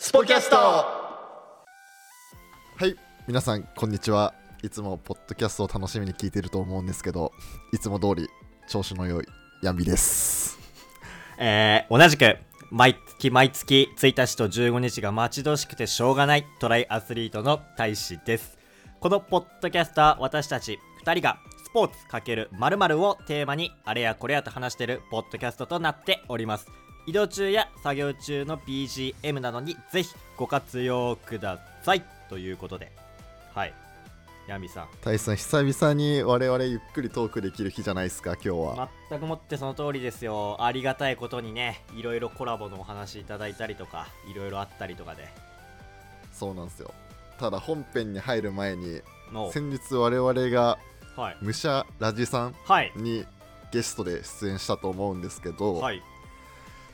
スポキャスト。はい皆さんこんにちは。いつもポッドキャストを楽しみに聞いてると思うんですけどいつも通り調子の良いヤンビです。えー、同じく毎月毎月1日と15日が待ち遠しくてしょうがないトライアスリートの大使です。このポッドキャストは私たち2人がスポーツ×〇〇をテーマにあれやこれやと話しているポッドキャストとなっております移動中や作業中の BGM などにぜひご活用ください。ということで。はい。ヤミさん。大志さん久々に我々ゆっくりトークできる日じゃないですか今日は、全くもってその通りですよ。ありがたいことにねいろいろコラボのお話いただいたりとかいろいろあったりとかで。そうなんですよ。ただ本編に入る前にの。先日我々がはい。武者ラジさんはい。にゲストで出演したと思うんですけど、はい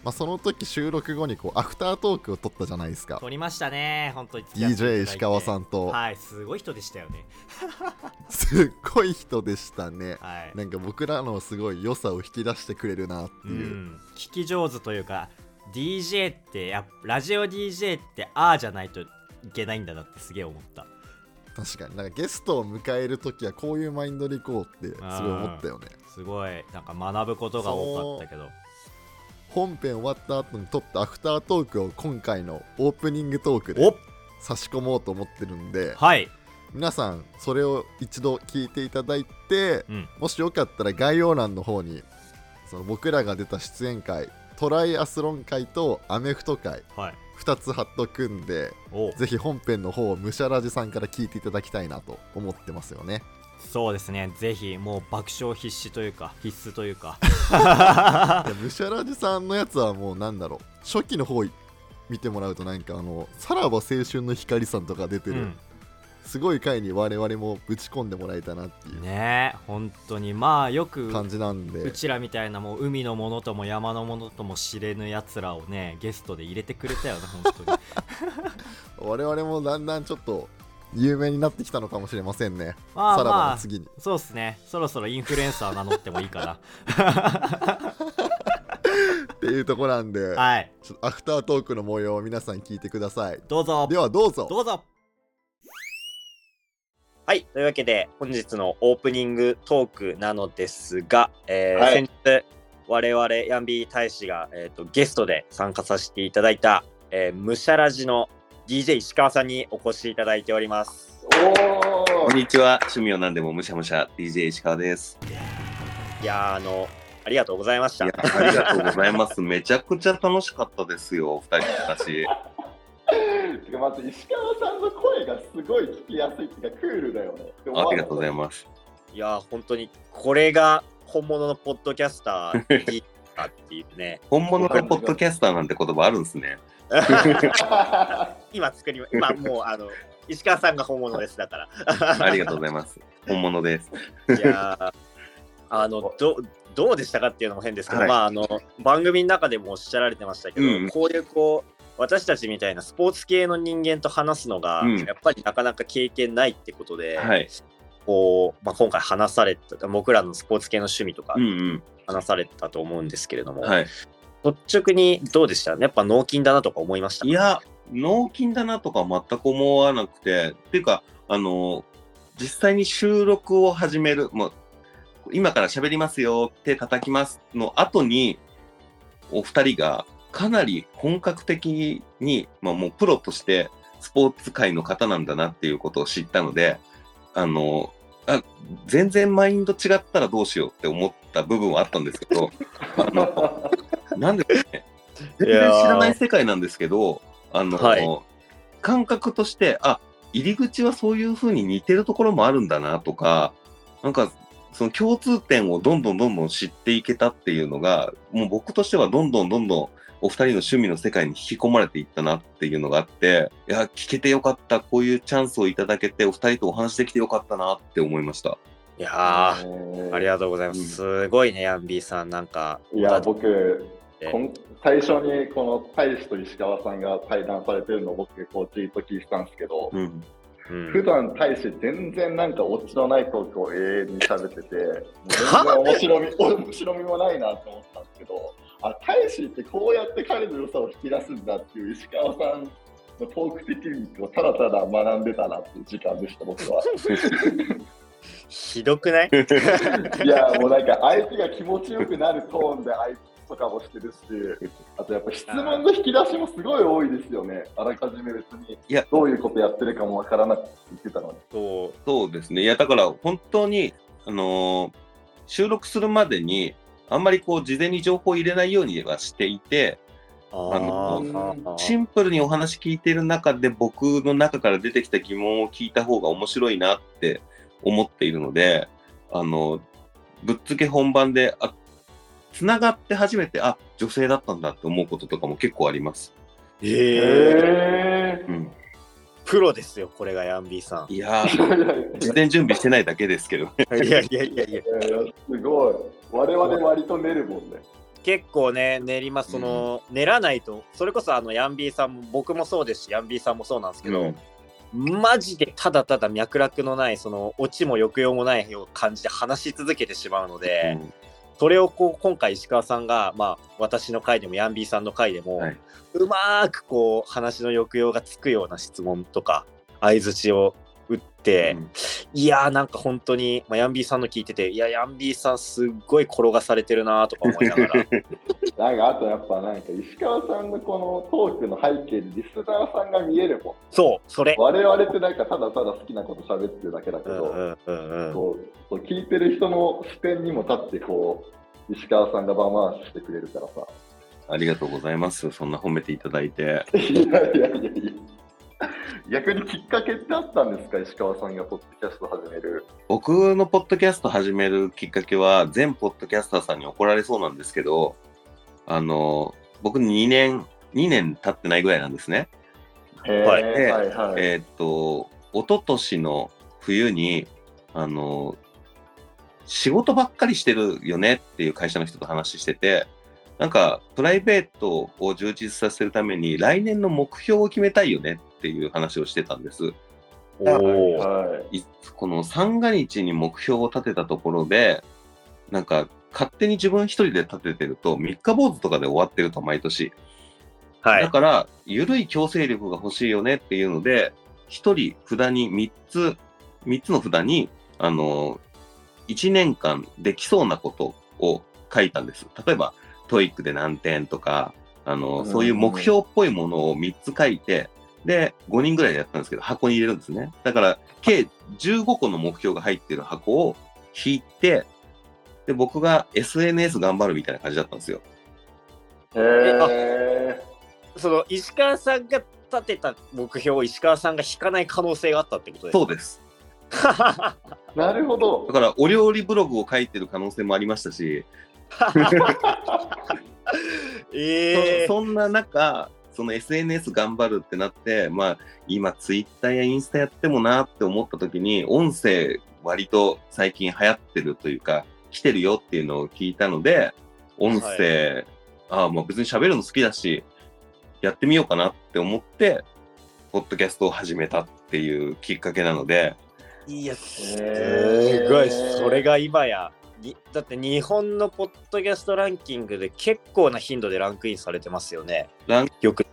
まあ、その時収録後にこうアフタートークを撮ったじゃないですか。撮りましたね本当に DJ 石川さんと。はいすごい人でしたよね。すっごい人でしたね。はい。なんか僕らのすごい良さを引き出してくれるなってういう、ん。聞き上手というか DJ ってやっラジオ DJ ってああじゃないといけないんだなってすげえ思った。確かに。なんかゲストを迎える時はこういうマインドでいこうってすごい思ったよね。すごい。なんか学ぶことが多かったけど本編終わった後に撮ったアフタートークを今回のオープニングトークでお差し込もうと思ってるんではい。皆さんそれを一度聞いていただいてうん。もしよかったら概要欄の方にその僕らが出た出演会トライアスロン会とアメフト会はい。2つハット組んでおぜひ本編の方をムシャラジさんから聞いていただきたいなと思ってますよねそうですね。ぜひもう爆笑必至というか必須というか。いやムシャラジさんのやつはもうなんだろう。初期の方見てもらうとなんかあのさらば青春の光さんとか出てる、うん。すごい回に我々もぶち込んでもらえたなっていう。ねえ本当に。まあよく感じなんで、うちらみたいなもう海のものとも山のものとも知れぬやつらをねゲストで入れてくれたよね本当に。我々もだんだんちょっと有名になってきたのかもしれませんね、さらばまあまあの次に。そうっすね。そろそろインフルエンサー名乗ってもいいかなっていうとこなんで、はい。ちょっとアフタートークの模様を皆さん聞いてください。どうぞ。ではどうぞ。どうぞ。はい。というわけで、本日のオープニングトークなのですが、えーはい。先日、我々ヤンビー大使が、えー、とゲストで参加させていただいた、えー、ムシャラジの DJ 石川さんにお越しいただいております。おこんにちは。趣味を何でもむしゃむしゃ DJ 石川です。いやー、あの、ありがとうございました。ありがとうございます。めちゃくちゃ楽しかったですよ、二人の話。てかまず石川さんの声がすごい聞きやすいっていうかクールだよね。ありがとうございす。ます。いやー、本当に、これが本物のポッドキャスターいいかっていうね。本物のポッドキャスターなんて言葉あるんですね。今作りま、今もう、あの、石川さんが本物です、だから。ありがとうございます。本物です。いやーあのどどうでしたかっていうのも変ですけど、はいまああの番組の中でもおっしゃられてましたけど、うんこういうこう私たちみたいなスポーツ系の人間と話すのが、うんやっぱりなかなか経験ないってことで、はい。こうまあ、今回話された僕らのスポーツ系の趣味とかうん話されたと思うんですけれども、うん。はい。率直にどうでした？やっぱ脳筋だなとか思いました？いや、脳筋だなとか全く思わなくて、っていうか、あの、実際に収録を始める、もう、今から喋りますよ、手叩きますの後に、お二人がかなり本格的に、まあもうプロとしてスポーツ界の方なんだなっていうことを知ったので、あの、あ全然マインド違ったらどうしようって思った部分はあったんですけど、あの、なんでね、全然知らない世界なんですけど、あの、はい。感覚として、あ、入り口はそういう風に似てるところもあるんだなとか、なんか、その共通点をどんどんどんどん知っていけたっていうのが、もう僕としてはどんどんどんどんお二人の趣味の世界に引き込まれていったなっていうのがあって、いや、聞けてよかった、こういうチャンスをいただけて、お二人とお話できてよかったなって思いました。いやー。ありがとうございます、うん。すごいねヤンビーさん。なんかいや僕最初にこの大使と石川さんが対談されてるのを僕こうじーっと聞いてたんですけど、うん。うん普段大使全然なんかオチのないトークを永遠に喋ってて、全然面白み 面白みもないなと思ったんですけど、あ大使ってこうやって彼の良さを引き出すんだっていう石川さんトークテクニックをただただ学んでたなっていう時間でした、僕は。ひどくない？いや、もうなんか相手が気持ちよくなるトーンで相手とかもしてるし、あとやっぱ質問の引き出しもすごい多いですよね。あらかじめ別にいやどういうことやってるかもわからなくて言ってたのに。そうそうですね。いや、だから本当に、あのー収録するまでに、あんまりこう、事前に情報を入れないようにはしていて、あのーシンプルにお話聞いてる中で僕の中から出てきた疑問を聞いた方が面白いなって思っているので、あの、ぶっつけ本番で、あ、つながって初めて、あ、女性だったんだって思うこととかも結構あります。えへうん。プロですよ、これがヤンビーさん。いやー、ー事前準備してないだけですけどね。いやいやいやいや。いやいやすごい。我々割と練るもんね。結構ね、練ります。その、練らないと、それこそあの、ヤンビーさんも、僕もそうですし、ヤンビーさんもそうなんですけど、マジでただただ脈絡のない、その、オチも抑揚もない感じで話し続けてしまうので、うんそれをこう、今回石川さんが、まあ、私の回でも、ヤンビーさんの回でも、はい。うまーくこう、話の抑揚がつくような質問とか、相づちを打って、うんいやーなんか本当に、まあ、ヤンビーさんの聞いてて、いや、ヤンビーさんすっごい転がされてるなーとか思いながら。なんかあとやっぱなんか石川さんのこのトークの背景にリスナーさんが見えるもん。そう、それ。我々ってなんかただただ好きなこと喋ってるだけだけど、うんうんうんうん。こうそう聞いてる人の視点にも立ってこう石川さんが場回ししてくれるからさ。ありがとうございます。そんな褒めていただいて。いやいやいやいや。逆にきっかけってあったんですか？石川さんがポッドキャスト始める。僕のポッドキャスト始めるきっかけは、全ポッドキャスターさんに怒られそうなんですけど、あの、僕2年、2年経ってないぐらいなんですね。はいはいはい。えーっと、一昨年の冬に、あの、仕事ばっかりしてるよねっていう会社の人と話してて、なんか、プライベートを充実させるために、来年の目標を決めたいよねっていう話をしてたんです。おーはいいこの三が日に目標を立てたところで、なんか、勝手に自分一人で立ててると、三日坊主とかで終わってると、毎年。はい。だから、緩い強制力が欲しいよねっていうので、一人札に三つ、三つの札に、あの、一年間できそうなことを書いたんです。例えば、 TOEIC で何点とか、あの、うんそういう目標っぽいものを三つ書いて、で、5人ぐらいでやったんですけど、箱に入れるんですね。だから、計15個の目標が入ってる箱を引いて、で、僕が SNS 頑張るみたいな感じだったんですよ。へーその、石川さんが立てた目標を石川さんが引かない可能性があったってことですそうです。か なるほどだ。から、お料理ブログを書いてる可能性もありましたし、ええそそんな中、その SNS 頑張るってなって、まあ、今、ツイッターやインスタやってもなって思った時に、音声割と最近流行ってるというか、来てるよっていうのを聞いたので、音声、ああ、まあ別に喋るの好きだし、やってみようかなって思って、ポッドキャストを始めたっていうきっかけなので、いや、すごい。それが今や、にだって日本のポッドキャストランキングで結構な頻度でランクインされてますよね。ランよく。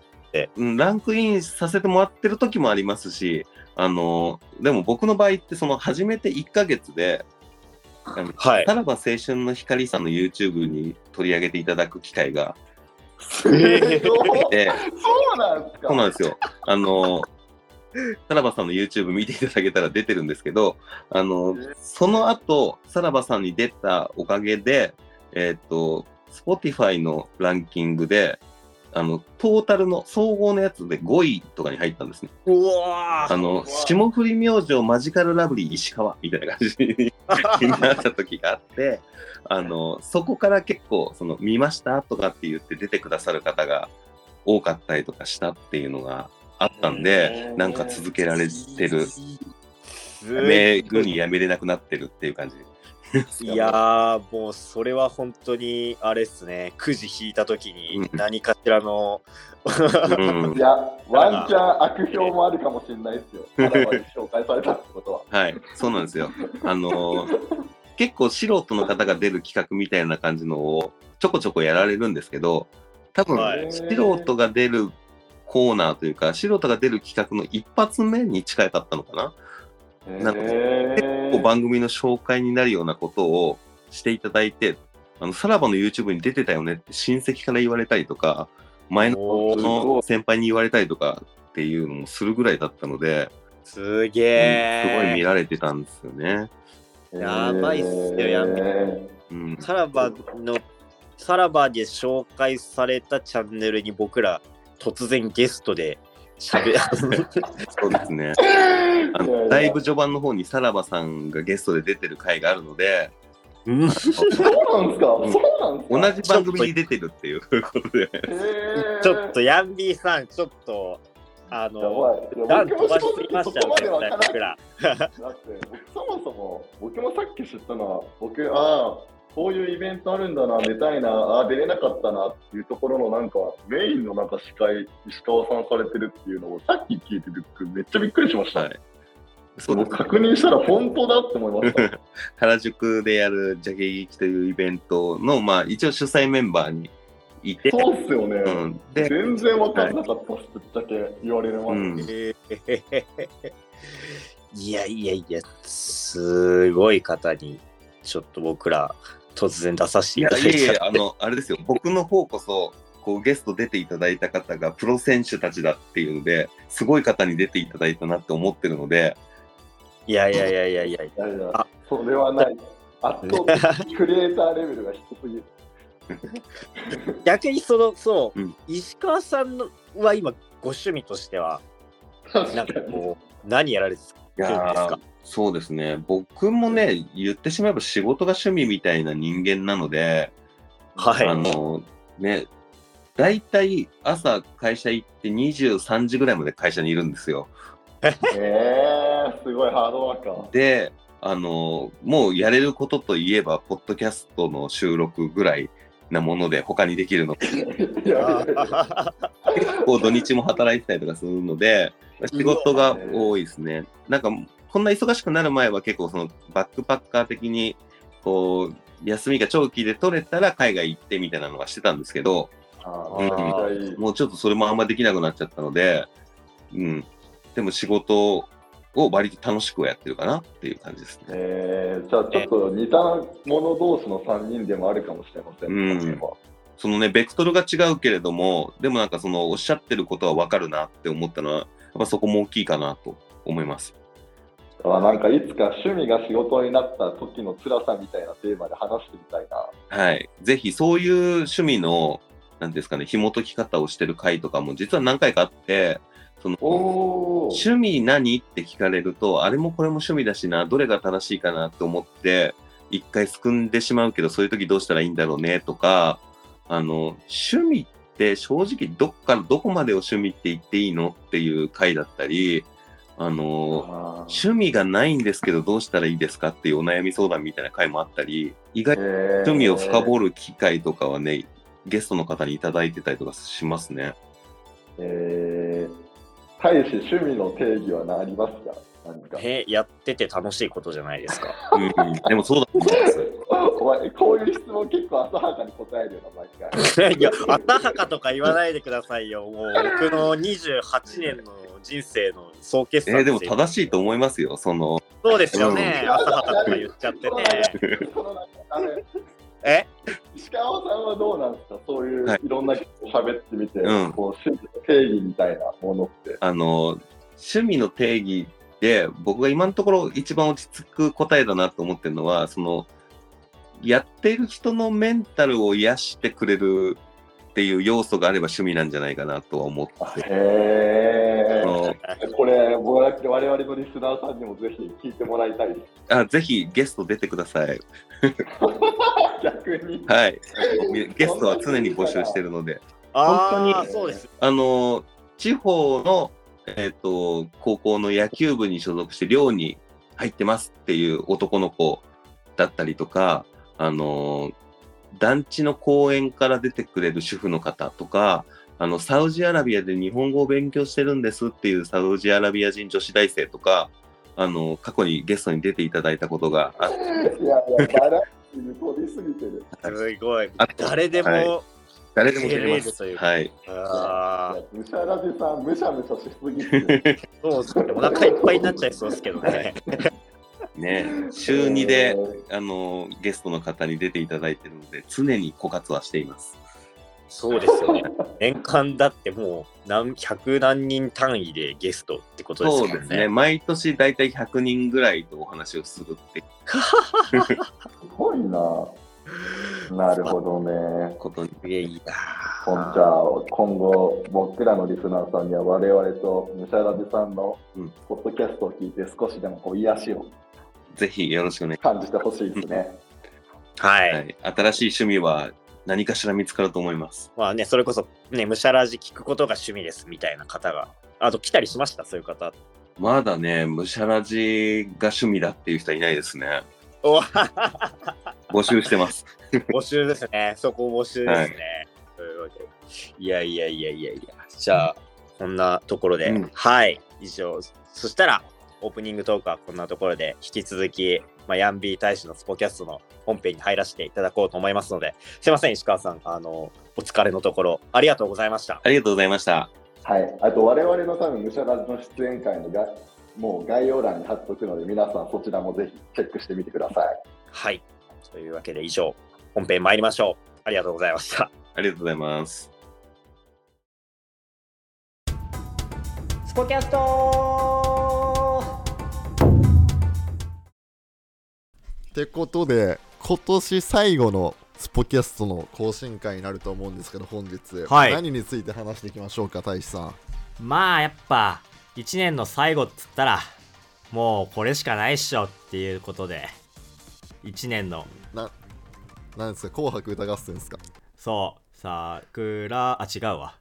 うんランクインさせてもらってる時もありますし、あの、でも僕の場合ってその始めて1ヶ月で、はいさらば青春の光さんの YouTube に取り上げていただく機会がそうなんですか？そうなんですよ。あの、さらばさんの YouTube 見ていただけたら出てるんですけど、あの、その後、さらばさんに出たおかげで、えっ、と、Spotify のランキングで、あの、トータルの総合のやつで5位とかに入ったんですね。うわーあの、霜降り明星マジカルラブリー石川みたいな感じになった時があって、あの、そこから結構、その、見ましたとかって言って出てくださる方が多かったりとかしたっていうのがあったんで、なんか続けられてる、すごい。めぐにやめれなくなってるっていう感じ。いやーもうそれは本当にあれっすね。くじ引いた時にうん。何かしらの、うん。いや、ワンチャン悪評もあるかもしれないですよ。紹介されたってことは。はい、そうなんですよ。あのー結構素人の方が出る企画みたいな感じのをちょこちょこやられるんですけど、多分、はい。素人が出るコーナーというか、素人が出る企画の一発目に近かったのかな？なんかへ結構ー番組の紹介になるようなことをしていただいて、あの、さらばの YouTube に出てたよねって親戚から言われたりとか、前の先輩に言われたりとかっていうのもするぐらいだったので、すげすごい見え。られてたんですよね。やばいっすよやべへうん。さらばの、さらばで紹介されたチャンネルに僕ら突然ゲストで喋 そうですね。あのだいぶ序盤の方にさらばさんがゲストで出てる回があるので、うん。そうなんですか？そうなんですか？同じ番組に出てるっていうことで、ちょっとヤンビーさん、ちょっと、あやの、飛ばしすぎましたよ、正直そこまで絶わから。ない対僕ら。だって僕そもそも僕もさっき知ったのは僕ああこういうイベントあるんだな出たいなああ出れなかったなっていうところのなんかメインのなんか司会石川さんされてるっていうのをさっき聞いててめっちゃびっくりしました、はい。そうです僕確認したら本当だって思いました原宿でやるジャケ劇というイベントの、まあ、一応主催メンバーにいて、そうっすよね、うん、で、全然わかんなかったっすぶっちゃけ言われるまで、うん。え ーいやいやいや、すごい方に、ちょっと僕ら、突然出させていいただいて。やいやいや、あの、あれですよ、僕の方こそ、こうゲスト出ていただいた方がプロ選手たちだっていうので、すごい方に出ていただいたなって思ってるので、いやいやいやいやいや、いやいやあ。それはない。圧倒的にクリエイターレベルが低すぎる。逆にその、そう、うん。石川さんのは今、ご趣味としては、なんかこう、何やられているんですかそうですね、僕もね、言ってしまえば仕事が趣味みたいな人間なので、はい。あの、ね、大体朝会社行って23時ぐらいまで会社にいるんですよ。えー、すごいハードワーカーで、あの、もうやれることといえば、ポッドキャストの収録ぐらいなもので、他にできるの？結構土日も働いてたりとかするので、仕事が多いですね。なんか、こんな忙しくなる前は結構そのバックパッカー的に、こう、休みが長期で取れたら海外行ってみたいなのはしてたんですけど、あうんもうちょっとそれもあんまできなくなっちゃったので、うん。でも仕事を割と楽しくはやってるかなっていう感じですね。えー、じゃあちょっと似た者同士の3人でもあるかもしれませんね、うんそのね、ベクトルが違うけれども、でもなんかそのおっしゃってることはわかるなって思ったのは、やっぱそこも大きいかなと思います。あなんかいつか趣味が仕事になった時の辛さみたいなテーマで話してみたいな。はい。ぜひそういう趣味の、なんですかね、紐解き方をしてる回とかも実は何回かあって、その、趣味何って聞かれると、あれもこれも趣味だしな、どれが正しいかなと思って、一回すくんでしまうけど、そういう時どうしたらいいんだろうねとか、あの、趣味って正直どっからどこまでを趣味って言っていいのっていう回だったり、あの、趣味がないんですけどどうしたらいいですかっていうお悩み相談みたいな回もあったり、意外と趣味を深掘る。る機会とかはね、ゲストの方にいただいてたりとかしますね。えー、大使趣味の定義は何ありますか？何か。えやってて楽しいことじゃないですか。うん、でもそうだと思います。お前、こういう質問結構浅はかに答えるよな、毎回。いや、浅はかとか言わないでくださいよ。もう僕の28年の人生の総決算えーでも正しいと思いますよ。その、そうですよね。うん浅はかとか言っちゃってね。え？石川さんはどうなんですか？そういうはい。いろんな人と喋ってみて、うん。こう趣味の定義みたいなものって。あの、趣味の定義で、僕が今のところ一番落ち着く答えだなと思ってるのは、その、やってる人のメンタルを癒してくれるっていう要素があれば趣味なんじゃないかなとは思ってて。へあのーこれ、僕は我々のリスナーさんにもぜひ聞いてもらいたいです。あぜひゲスト出てください。逆に。はい。ゲストは常に募集してるので。ああ、本当にそうです。あの、地方の、えっ、と、高校の野球部に所属して寮に入ってますっていう男の子だったりとか、あの、団地の公園から出てくれる主婦の方とか、あの、サウジアラビアで日本語を勉強してるんですっていうサウジアラビア人女子大生とか、あの、過去にゲストに出ていただいたことがあって、いやいや、バラエティーに取りすぎてる。すごいあ。誰でも、は誰でも出れます。はい。あいやムシャラジさん、むしゃむしゃしすぎっすよあ、そうですね。お腹いっぱいになっちゃいそうですけどね。ね、週2でえ、ーあのゲストの方に出ていただいてるので、常に枯渇はしています。そうですよね。年間だってもう何百何人単位でゲストってことですもんそうですね。ね。毎年だいたい100人ぐらいとお話をするってすごいな。なるほどね。ことに。いいなじゃあ、今後、僕らのリスナーさんには、我々とムシャラジさんのうんポッドキャストを聞いて、少しでもこう癒しをぜひよろしくお願いし感じてほしいですね。はい。はい、新しい趣味は何かしら見つかると思います。まあね、それこそね、むしゃらじ聞くことが趣味ですみたいな方が、あと来たりしました、そういう方。まだね、むしゃらじが趣味だっていう人はいないですね。お 募集してます。募集ですね。そこ募集ですね。というわけでいやいやいやいやいや。じゃあ、こんなところで、うんはい、以上。そしたら、オープニングトークはこんなところで、引き続き、まあ、ヤンビー大使のスポキャストの本編に入らせていただこうと思いますので、すいません、石川さん、あの、お疲れのところ、ありがとうございました。ありがとうございました。はい。あと、我々の多分、ムシャラジの出演会のがもう概要欄に貼っとくので、皆さんそちらもぜひチェックしてみてください。はい。というわけで、以上、本編参りましょう。ありがとうございました。ありがとうございます。スポキャストってことで今年最後のスポキャストの更新会になると思うんですけど本日、はい。何について話していきましょうか大志さん。まあやっぱ1年の最後っつったらもうこれしかないっしょっていうことで1年の。ななんですか紅白歌合戦ですか？そう。桜あ違うわ。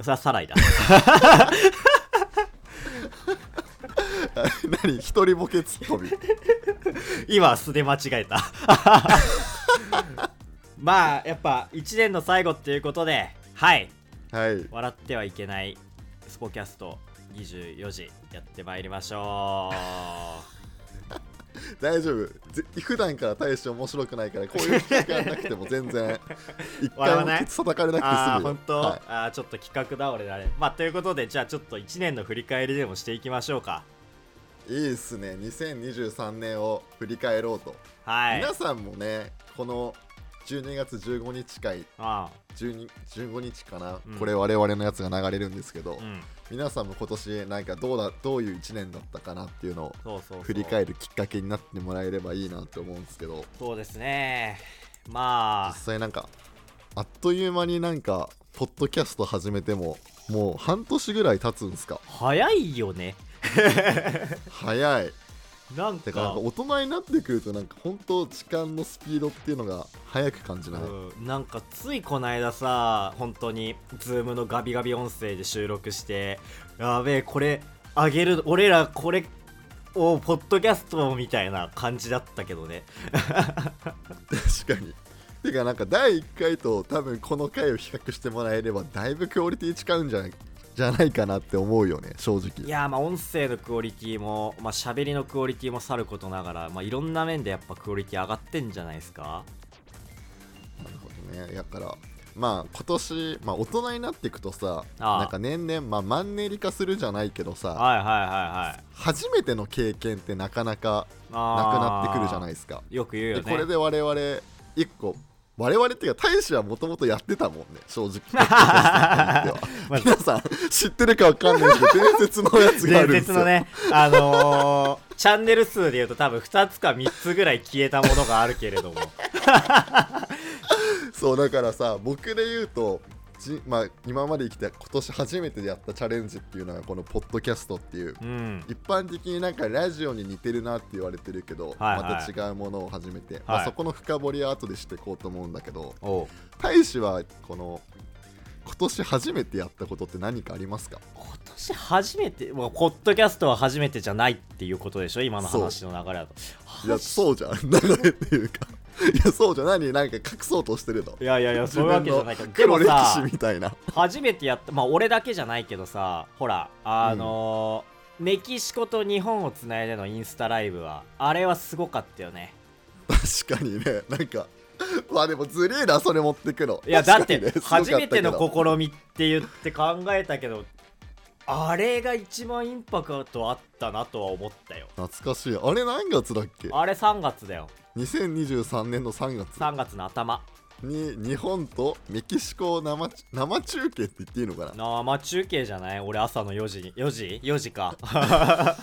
それはサライだ 何一人ボケツッコミ？今素で間違えた。まあやっぱ1年の最後っていうことではい。はい。笑ってはいけないスポキャスト24時やってまいりましょ大丈夫。ぜ普段から大して面白くないからこういう企画やんなくても全然。一回も叩かれなうくて済むよ。ああ本当、はい。あーちょっと企画だ俺らね。まあということでじゃあちょっと1年の振り返りでもしていきましょうかいいっすね。2023年を振り返ろうと、はい。皆さんもねこの12月15日会あ12 15日かな、うん。これ我々のやつが流れるんですけど、あうん。皆さんも今年なんかどうだどういう1年だったかなっていうのをそうそうそう。振り返るきっかけになってもらえればいいなって思うんですけど。そうですね。ま実際なんかあっという間になんかポッドキャスト始めてももう半年ぐらい経つんすか？あ早いよね 早い。なんか。なんか大人になってくるとなんか本当時間のスピードっていうのが速く感じない、うん、なんかついこの間さ本当にズームのガビガビ音声で収録してやべえこれあげる俺らこれをポッドキャストみたいな感じだったけどね。確かに。てかなんか第1回と多分この回を比較してもらえればだいぶクオリティ違うんじゃない？じゃないかなって思うよね正直。いやーまあ音声のクオリティもまあ喋りのクオリティもさることながらまあいろんな面でやっぱクオリティ上がってんじゃないですか？なるほどね。だからまあ今年、まあ、大人になっていくとさなんか年々、まあ、マンネリ化するじゃないけどさはいはいはいはい。初めての経験ってなかなかなくなってくるじゃないいですか。よく言うよね。でこれで我々一個我々っていうか大使はもともとやってたもんね正直。皆さん知ってるかわかんないけど伝説のやつがあ伝るんですよ。説のねあのーチャンネル数で言うと多分2つか3つぐらい消えたものがあるけれども。そうだからさ僕で言うとじ、まあ、今まで生きて今年初めてやったチャレンジっていうのがこのポッドキャストっていううん。一般的になんかラジオに似てるなって言われてるけど、はいはい。また違うものを始めて、まあ、はいそこの深掘りは後でしていこうと思うんだけど大使はこの今年初めてやったことって何かありますか？今年初めて？もうポッドキャストは初めてじゃないっていうことでしょ？今の話の流れだと。いやそうじゃん。流れっていうかいやそうじゃん何なんか隠そうとしてるの。いやいやいやそういうわけじゃないからでもさ史みたいな。初めてやったまあ俺だけじゃないけどさほらあのーメキシコと日本をつないでのインスタライブはあれはすごかったよね。確かにね。なんかまあでもずるいなそれ持ってくの。いやだって初めての試みって言って考えたけどあれが一番インパクトあったなとは思ったよ。懐かしい。あれ何月だっけ？あれ3月だよ2023年の3月。3月の頭。に日本とメキシコを生生中継って言っていいのかな？生中継じゃない？俺朝の4時に。4時 ?4 時か。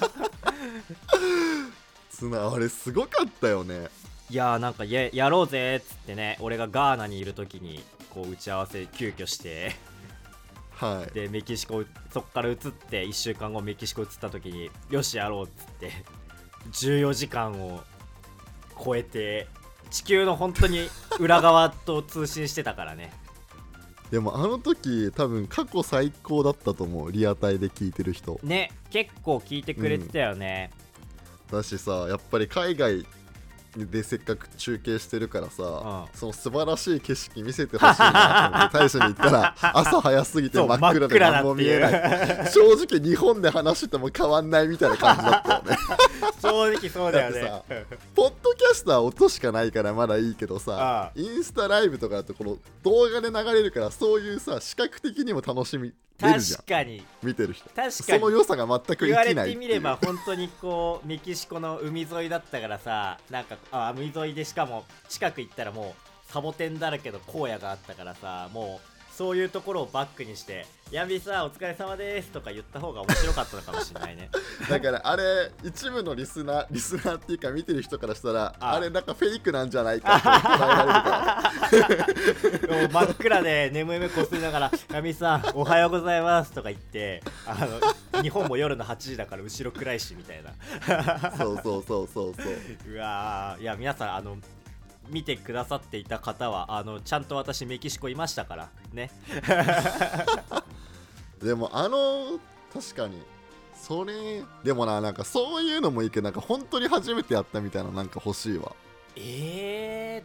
つなあれすごかったよね。いやーなんかややろうぜっつってね俺がガーナにいる時にこう打ち合わせ急遽して。はい。でメキシコそっから移って1週間後メキシコ移った時によしやろうっつって。14時間を超えて地球の本当に裏側と通信してたからね。でもあの時多分過去最高だったと思う。リアタイで聞いてる人。ね結構聞いてくれてたよね、だしさやっぱり海外でせっかく中継してるからさ、うんその素晴らしい景色見せてほしいなと思って 大使に言ったら朝早すぎて真っ暗で何も見えない。正直日本で話してても変わんないみたいな感じだったよね。正直そうだよね。だポッドキャスター音しかないからまだいいけどあさあ。インスタライブとかだとこの動画で流れるからそういうさ視覚的にも楽しみれるじゃん。確かに。見てる人。確かに。その良さが全く言われ生きないっていう。てみれば本当にこうメキシコの海沿いだったからさなんかあ海沿いでしかも近く行ったらもうサボテンだらけの荒野があったからさもうそういうところをバックにして「ヤンビーさんお疲れ様です」とか言った方が面白かったのかもしれないね。だからあれ一部のリスナーリスナーっていうか見てる人からしたらああ。れなんかフェイクなんじゃないかって 捉えられるから。もう真っ暗で眠い目こすりながら「ヤンビーさんおはようございます」とか言ってあの日本も夜の8時だから後ろ暗いしみたいな。そうそうそうそうそう。うわー。いや皆さんあの見てくださっていた方はあのちゃんと私メキシコいましたからね。でもあの確かにそれでもななんかそういうのもいいけどなんか本当に初めてやったみたいななんか欲しいわ。え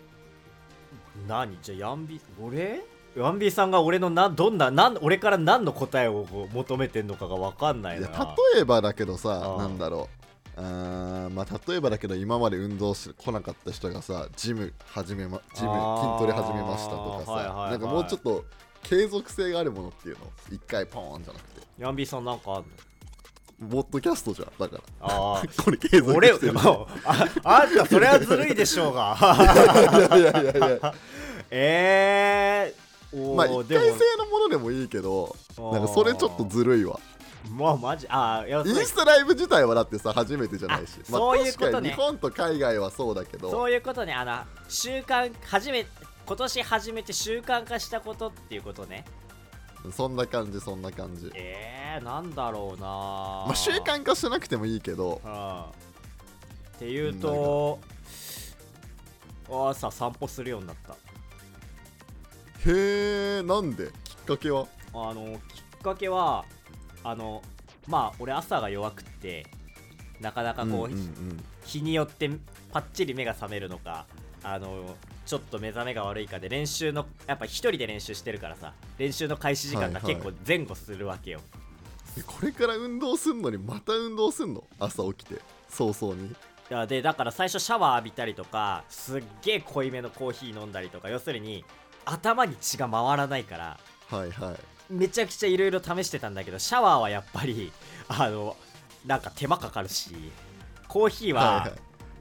ー、何？じゃあヤンビ俺？ヤンビーさんが俺のなどんななん俺から何の答えを求めてんのかが分かんないな。いや例えばだけどさなんだろうあーまあ例えばだけど今まで運動してこなかった人がさジム始めまジム筋トレ始めましたとかさはいはいはい。なんかもうちょっと継続性があるものっていうの？一回ポーンじゃなくて。ヤンビーさんなんかあんの？ポッドキャストじゃんだかああら これ継続俺してる。ああんたそれはずるいでしょうが。いやいやいやいや えー、まあ一回性のものでもいいけどなんかそれちょっとずるいわまあマジあインスタライブ自体はだってさ初めてじゃないし。あそういうことね。日本と海外はそうだけど。そういうことね。あの習慣初め今年初めて習慣化したことっていうことね。そんな感じそんな感じ。えー、なんだろうな。まあ習慣化してなくてもいいけど。うん。っていうと朝散歩するようになった。へえなんで？きっかけは？あのきっかけはあのまあ俺朝が弱くってなかなかこう、うんうんうん。日によってパッチリ目が覚めるのかあのちょっと目覚めが悪いかで練習のやっぱ一人で練習してるからさ練習の開始時間がはいはい。結構前後するわけよ、えこれから運動すんのにまた運動すんの？朝起きて早々に。でだから最初シャワー浴びたりとかすっげえ濃いめのコーヒー飲んだりとか要するに頭に血が回らないから。はいはいめちゃくちゃいろいろ試してたんだけどシャワーはやっぱり あのなんか手間かかるしコーヒーは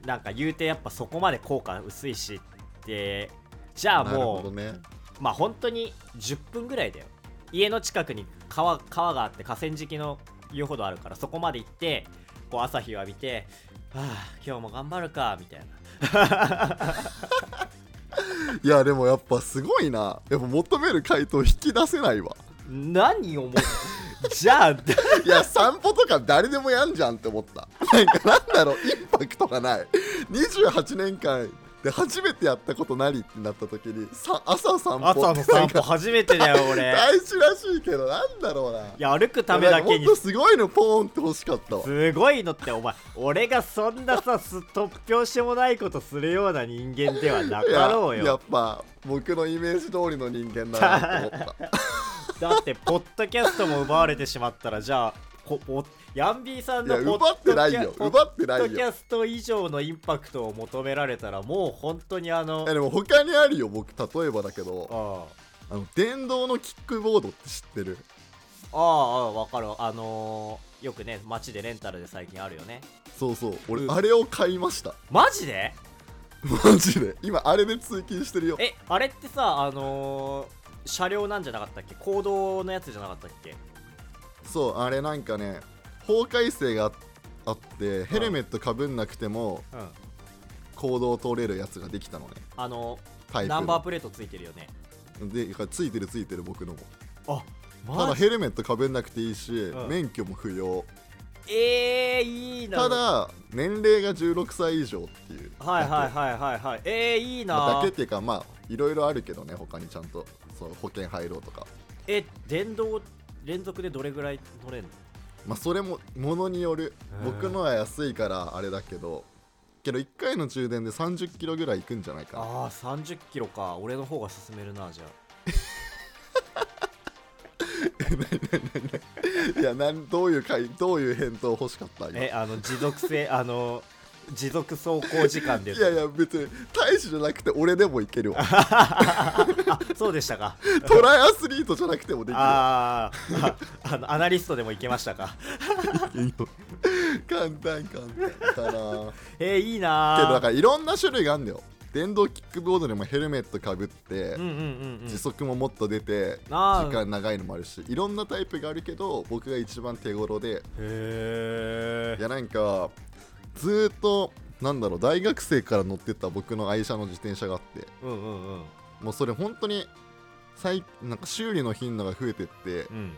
なんか言うてやっぱそこまで効果薄いしってじゃあもう、どね。まあ本当に10分ぐらいだよ。家の近くに川川があって河川敷の遊歩道あるからそこまで行ってこう朝日を浴びて「はあ今日も頑張るか」みたいな。いやでもやっぱすごいな。やっぱ求める回答引き出せないわ何をも じゃあいや散歩とか誰でもやんじゃんって思った。なんかなんだろうインパクトがない。28年間で初めてやったこと何ってなった時にさ朝散歩朝の散歩歩初めてだよ俺。大事らしいけどなんだろうな。いや歩くためだけに。すごいのポーンって欲しかった。わすごいのってお前俺がそんなさす突拍子もないことするような人間ではなかろうよ。やっぱ僕のイメージ通りの人間だなと思った だってポッドキャストも奪われてしまったらじゃあこおヤンビーさんのポッドキャスト以上のインパクトを求められたらもう本当にあのえでも他にあるよ僕例えばだけど。ああ。の電動のキックボードって知ってる？あああわかる。あのー、よくね街でレンタルで最近あるよね。そうそう。俺、うん。あれを買いました。マジで？マジで。今あれで通勤してるよ。えあれってさあのー、車両なんじゃなかったっけ？行動のやつじゃなかったっけ？そうあれなんかね法改正があってヘルメットかぶんなくてもうん。行動を通れるやつができたのね。あのタイナンバープレートついてるよね。でついてるついてる僕のも。あただヘルメットかぶんなくていいし、うん。免許も不要。えー、いいな。ただ年齢が16歳以上っていうはいはいはいはいはい。えー、いいまあなだけっていうかまあいろいろあるけどね他にちゃんとそう保険入ろうとか。え電動連続でどれぐらい乗れんの？まあそれもものによる。僕のは安いからあれだけど。けど1回の充電で30キロぐらいいくんじゃないかな。ああ30キロか。俺の方が進めるなじゃ いやなんどういう回どういう返答欲しかったえあの持続性あの持続走行時間で。いやいや別に大使じゃなくて俺でもいけるわ。あ そうでしたか。トライアスリートじゃなくてもできる。わあーああのアナリストでもいけましたか。簡単簡単。かな。えー、いいけなー。どだからいろんな種類があるんだよ。電動キックボードでもヘルメットかぶって、うんうんうんうん。時速ももっと出て時間長いのもあるしいろんなタイプがあるけど僕が一番手頃で。へいやなんかずーっとなんだろう大学生から乗ってた僕の愛車の自転車があって。うんうんうん。もうそれ本当に最なんか修理の頻度が増えてってうん。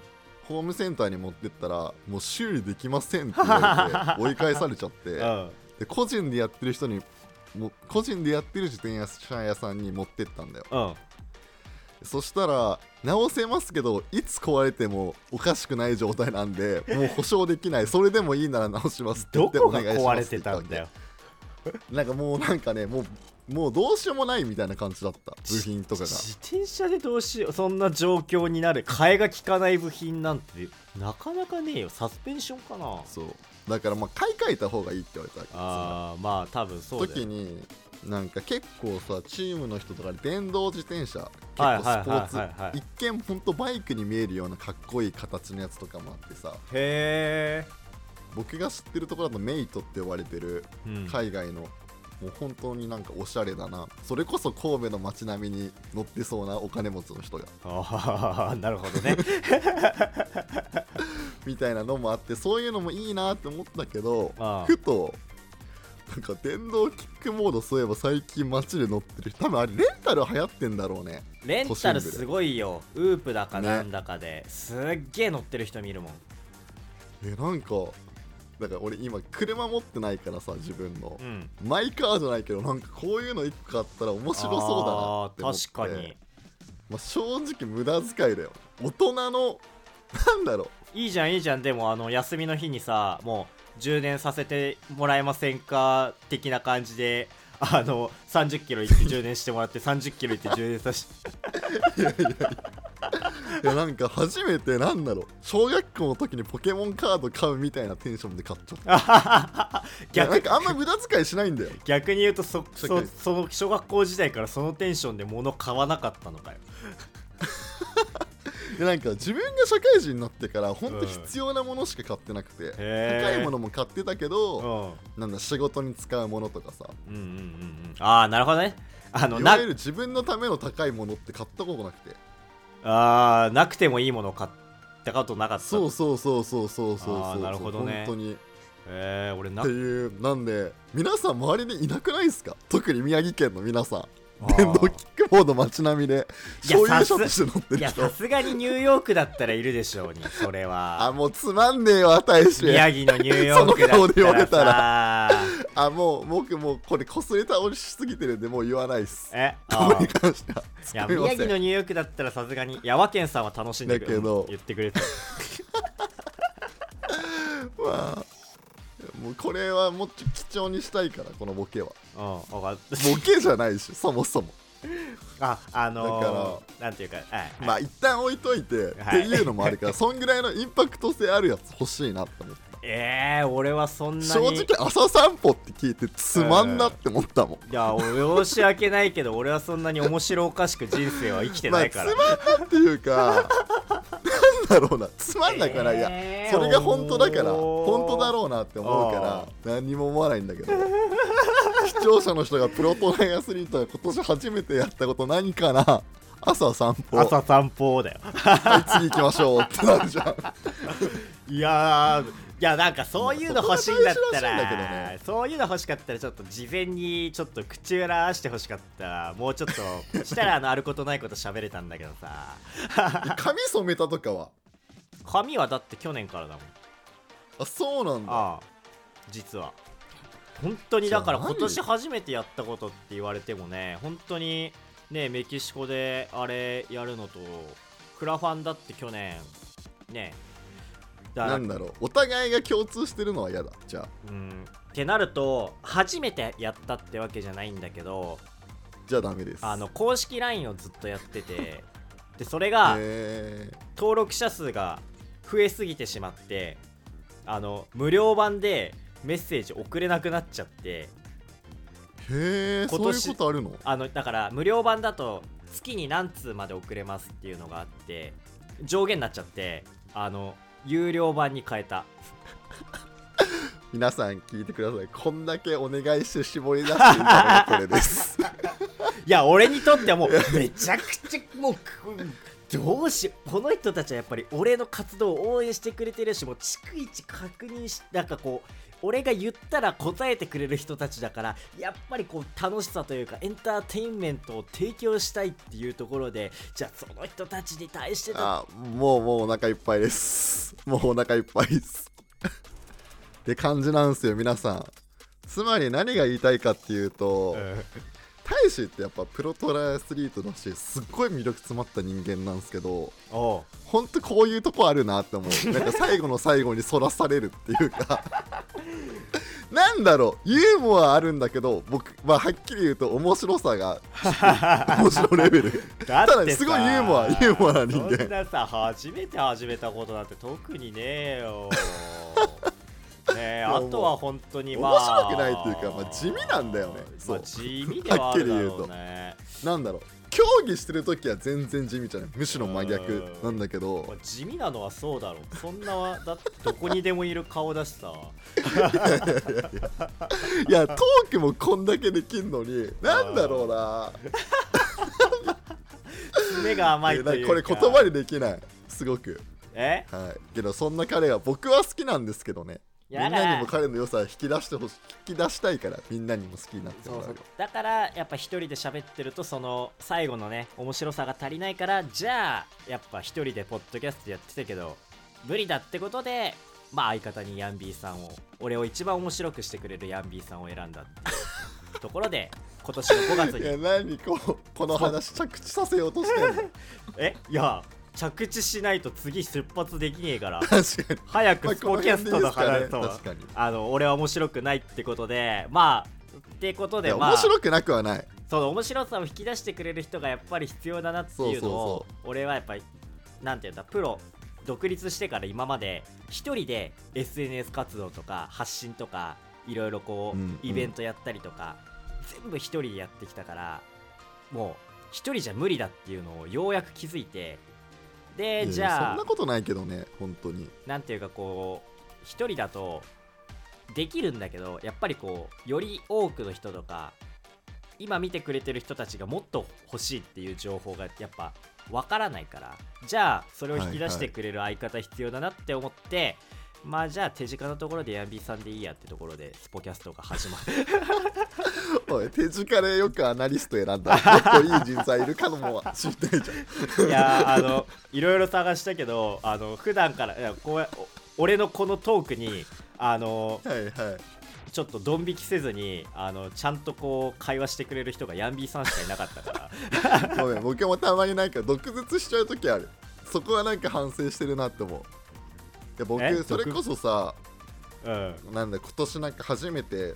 ホームセンターに持ってったらもう修理できませんって言われて 追い返されちゃって。うん。で個人でやってる人にもう個人でやってる自転車屋さんに持ってったんだよ。うんそしたら直せますけどいつ壊れてもおかしくない状態なんで もう保証できない。それでもいいなら直しますって言ってお願いします。壊れてたんだよ。なんかもうなんかねもうもうどうしようもないみたいな感じだった。部品とかが。自転車でどうしようそんな状況になる替えが利かない部品なんてなかなかねえよ。サスペンションかな。そう。だからまあ買い替えた方がいいって言われたわけあーまあ多分そそうだ時になんか結構さチームの人とかで電動自転車結はい構スポーツ一見ほんとバイクに見えるようなかっこいい形のやつとかもあってさ。へえ、僕が知ってるところだとメイトって呼ばれてるうん、海外のもう本当になんかおしゃれだな。それこそ神戸の街並みに乗ってそうなお金持ちの人が。ああなるほどね。みたいなのもあってそういうのもいいなって思ったけどふとなんか電動キックモードそういえば最近街で乗ってる人多分あれレンタル流行ってんだろうね。レンタルすごいよ。ウープだかなんだかで、すっげえ乗ってる人見るもん。えなんかだから俺今車持ってないからさ自分の。うん。マイカーじゃないけどなんかこういうの1個あったら面白そうだなって思って。確かに。まあ、正直無駄遣いだよ。大人のなんだろいいじゃんいいじゃん。でもあの休みの日にさもう充電させてもらえませんか的な感じであの30キロ行って充電してもらって30キロ行って充電させて。ういやなんか初めてなんだろう。小学校の時にポケモンカード買うみたいなテンションで買っちゃった。いやなん逆かあんま無駄遣いしないんだよ。逆に言うとそそその小学校時代からそのテンションで物買わなかったのかよでなんか自分が社会人になってから本当必要なものしか買ってなくて、高いものも買ってたけうど、ん。なんだ仕事に使うものとかさ。うんうんうんうん。ああなるほどね。あのいなわゆる自分のための高いものって買ったことなくて。あーなくてもいいものを買ったことなかった。そうそうそうそうそうそうそうなるほどね。本当に。えー、俺なっていうなんで皆さん周りにいなくないですか？特に宮城県の皆さん 電動キックボード街並みでいや所有者さすとして乗っていやさすがにニューヨークだったらいるでしょうに それあはもうつまんねえわ大使宮城のニューヨークだその顔で言われったたら。さあもう僕もうこれこすれ倒ししすぎてるんでもう言わないっす。え？こあれに関しては。いや宮城のニューヨークだったらさすがにヤワケンさんは楽しんでくれだけど。言ってくれて まあもうこれはもっと貴重にしたいからこのボケは。うん分かった ボケじゃないしそもそも。ああのー、なんていうか、はいはい。まあ一旦置いといて、はい。っていうのもあるからそんぐらいのインパクト性あるやつ欲しいなって思ったえー、俺はそんなに。正直朝散歩って聞いてつまんなって思ったもん、いや申し訳ないけど俺はそんなに面白おかしく人生は生きてまあないから、つまんなっていうかなんだろうな。つまんないから、いや。えー。それが本当だから本当だろうなって思うから何にも思わないんだけど。視聴者の人がプロトナイアスリートが今年初めてやったこと何かな。朝散歩。朝散歩だよ。はい次行きましょうってなるじゃん。いやーいやなんかそういうの欲しいんだったらね。そういうの欲しかったらちょっと事前にちょっと口裏合わして欲しかった。もうちょっとしたらあのあることないこと喋れたんだけどさ。髪染めたとかは？髪はだって去年からだもん。あそうなんだ。ああ実は。本当にだから今年初めてやったことって言われてもね本当にねメキシコであれやるのとクラファンだって去年ねだなんだろう。お互いが共通してるのは嫌だ。じゃあ。うん。ってなると初めてやったってわけじゃないんだけどじゃあダメです。あの公式 LINE をずっとやってて でそれがへ登録者数が増えすぎてしまってあの無料版でメッセージ送れなくなっちゃってー。へえそういうことあるの？あのだから無料版だと月に何通まで送れますっていうのがあって上限になっちゃってあの有料版に変えた。皆さん聞いてください。こんだけお願いして絞り出していたのがこれです。いや俺にとってはもうめちゃくちゃもうどうしこの人たちはやっぱり俺の活動を応援してくれてるしもう逐一確認しなんかこう俺が言ったら答えてくれる人たちだからやっぱりこう楽しさというかエンターテインメントを提供したいっていうところでじゃあその人たちに対してのあもうもうお腹いっぱいです。もうお腹いっぱいです。って感じなんですよ皆さん。つまり何が言いたいかっていうと大使ってやっぱプロトラアスリートだしすっごい魅力詰まった人間なんですけどほんとこういうとこあるなって思う。なんか最後の最後にそらされるっていうか。なんだろう。ユーモアあるんだけど僕まあはっきり言うと面白さが面白レベル。だただすごいユーモアユーモアな人間。そんなさ初めて始めたことなんて特にねえよね。あとは本当にま面あ白くないっていうかまあ地味なんだよね。そう。まあ、地味ではあるだろうはっきねなんだろう。競技してる時は全然地味じゃない。むしろ真逆なんだけまど。あ地味なのはそうだろう。そんなだってどこにでもいる顔だしさ。いやトークもこんだけできんのになんだろうな。爪が甘いえというか。なこれ言葉にできない。すごく。え？はい。けどそんな彼が僕は好きなんですけどねみんなにも彼の良さを引き出してほし引き出したいからみんなにも好きになってもらう。だからやっぱ一人で喋ってるとその最後のね面白さが足りないからじゃあやっぱ一人でポッドキャストやってたけど無理だってことでまあ相方にヤンビーさんを俺を一番面白くしてくれるヤンビーさんを選んだっていうところで 今年の5月いやに何こうこの話着地させようとしてんの？え？いや着地しないと次出発できねえから。確かに。早くスポキャストの話と、あの俺は面白くないってことでまあってことでまあ。面白くなくはない。その面白さを引き出してくれる人がやっぱり必要だなっていうのを俺はやっぱりなんていうんだプロ独立してから今まで一人で SNS 活動とか発信とかいろいろこう、うんうん。イベントやったりとか全部一人でやってきたからもう一人じゃ無理だっていうのをようやく気づいてでじゃあそんなことないけどね本当に。なんていうかこう一人だとできるんだけどやっぱりこうより多くの人とか今見てくれてる人たちがもっと欲しいっていう情報がやっぱわからないからじゃあそれを引き出してくれる相方必要だなって思って、まあじゃあ手近なところでヤンビーさんでいいやってところでスポキャストが始まる おい手近でよくアナリスト選んだ。もっといい人材いるかも知りたいじゃん。いやーあのいろいろ探したけどあの普段からいやこうお俺のこのトークにあのはいはい。ちょっとドン引きせずにあのちゃんとこう会話してくれる人がヤンビーさんしかいなかったから。ごめん僕もたまになんか毒舌しちゃう時ある。そこはなんか反省してるなって思う。いや僕え？それこそさうん。なんだ今年なんか初めて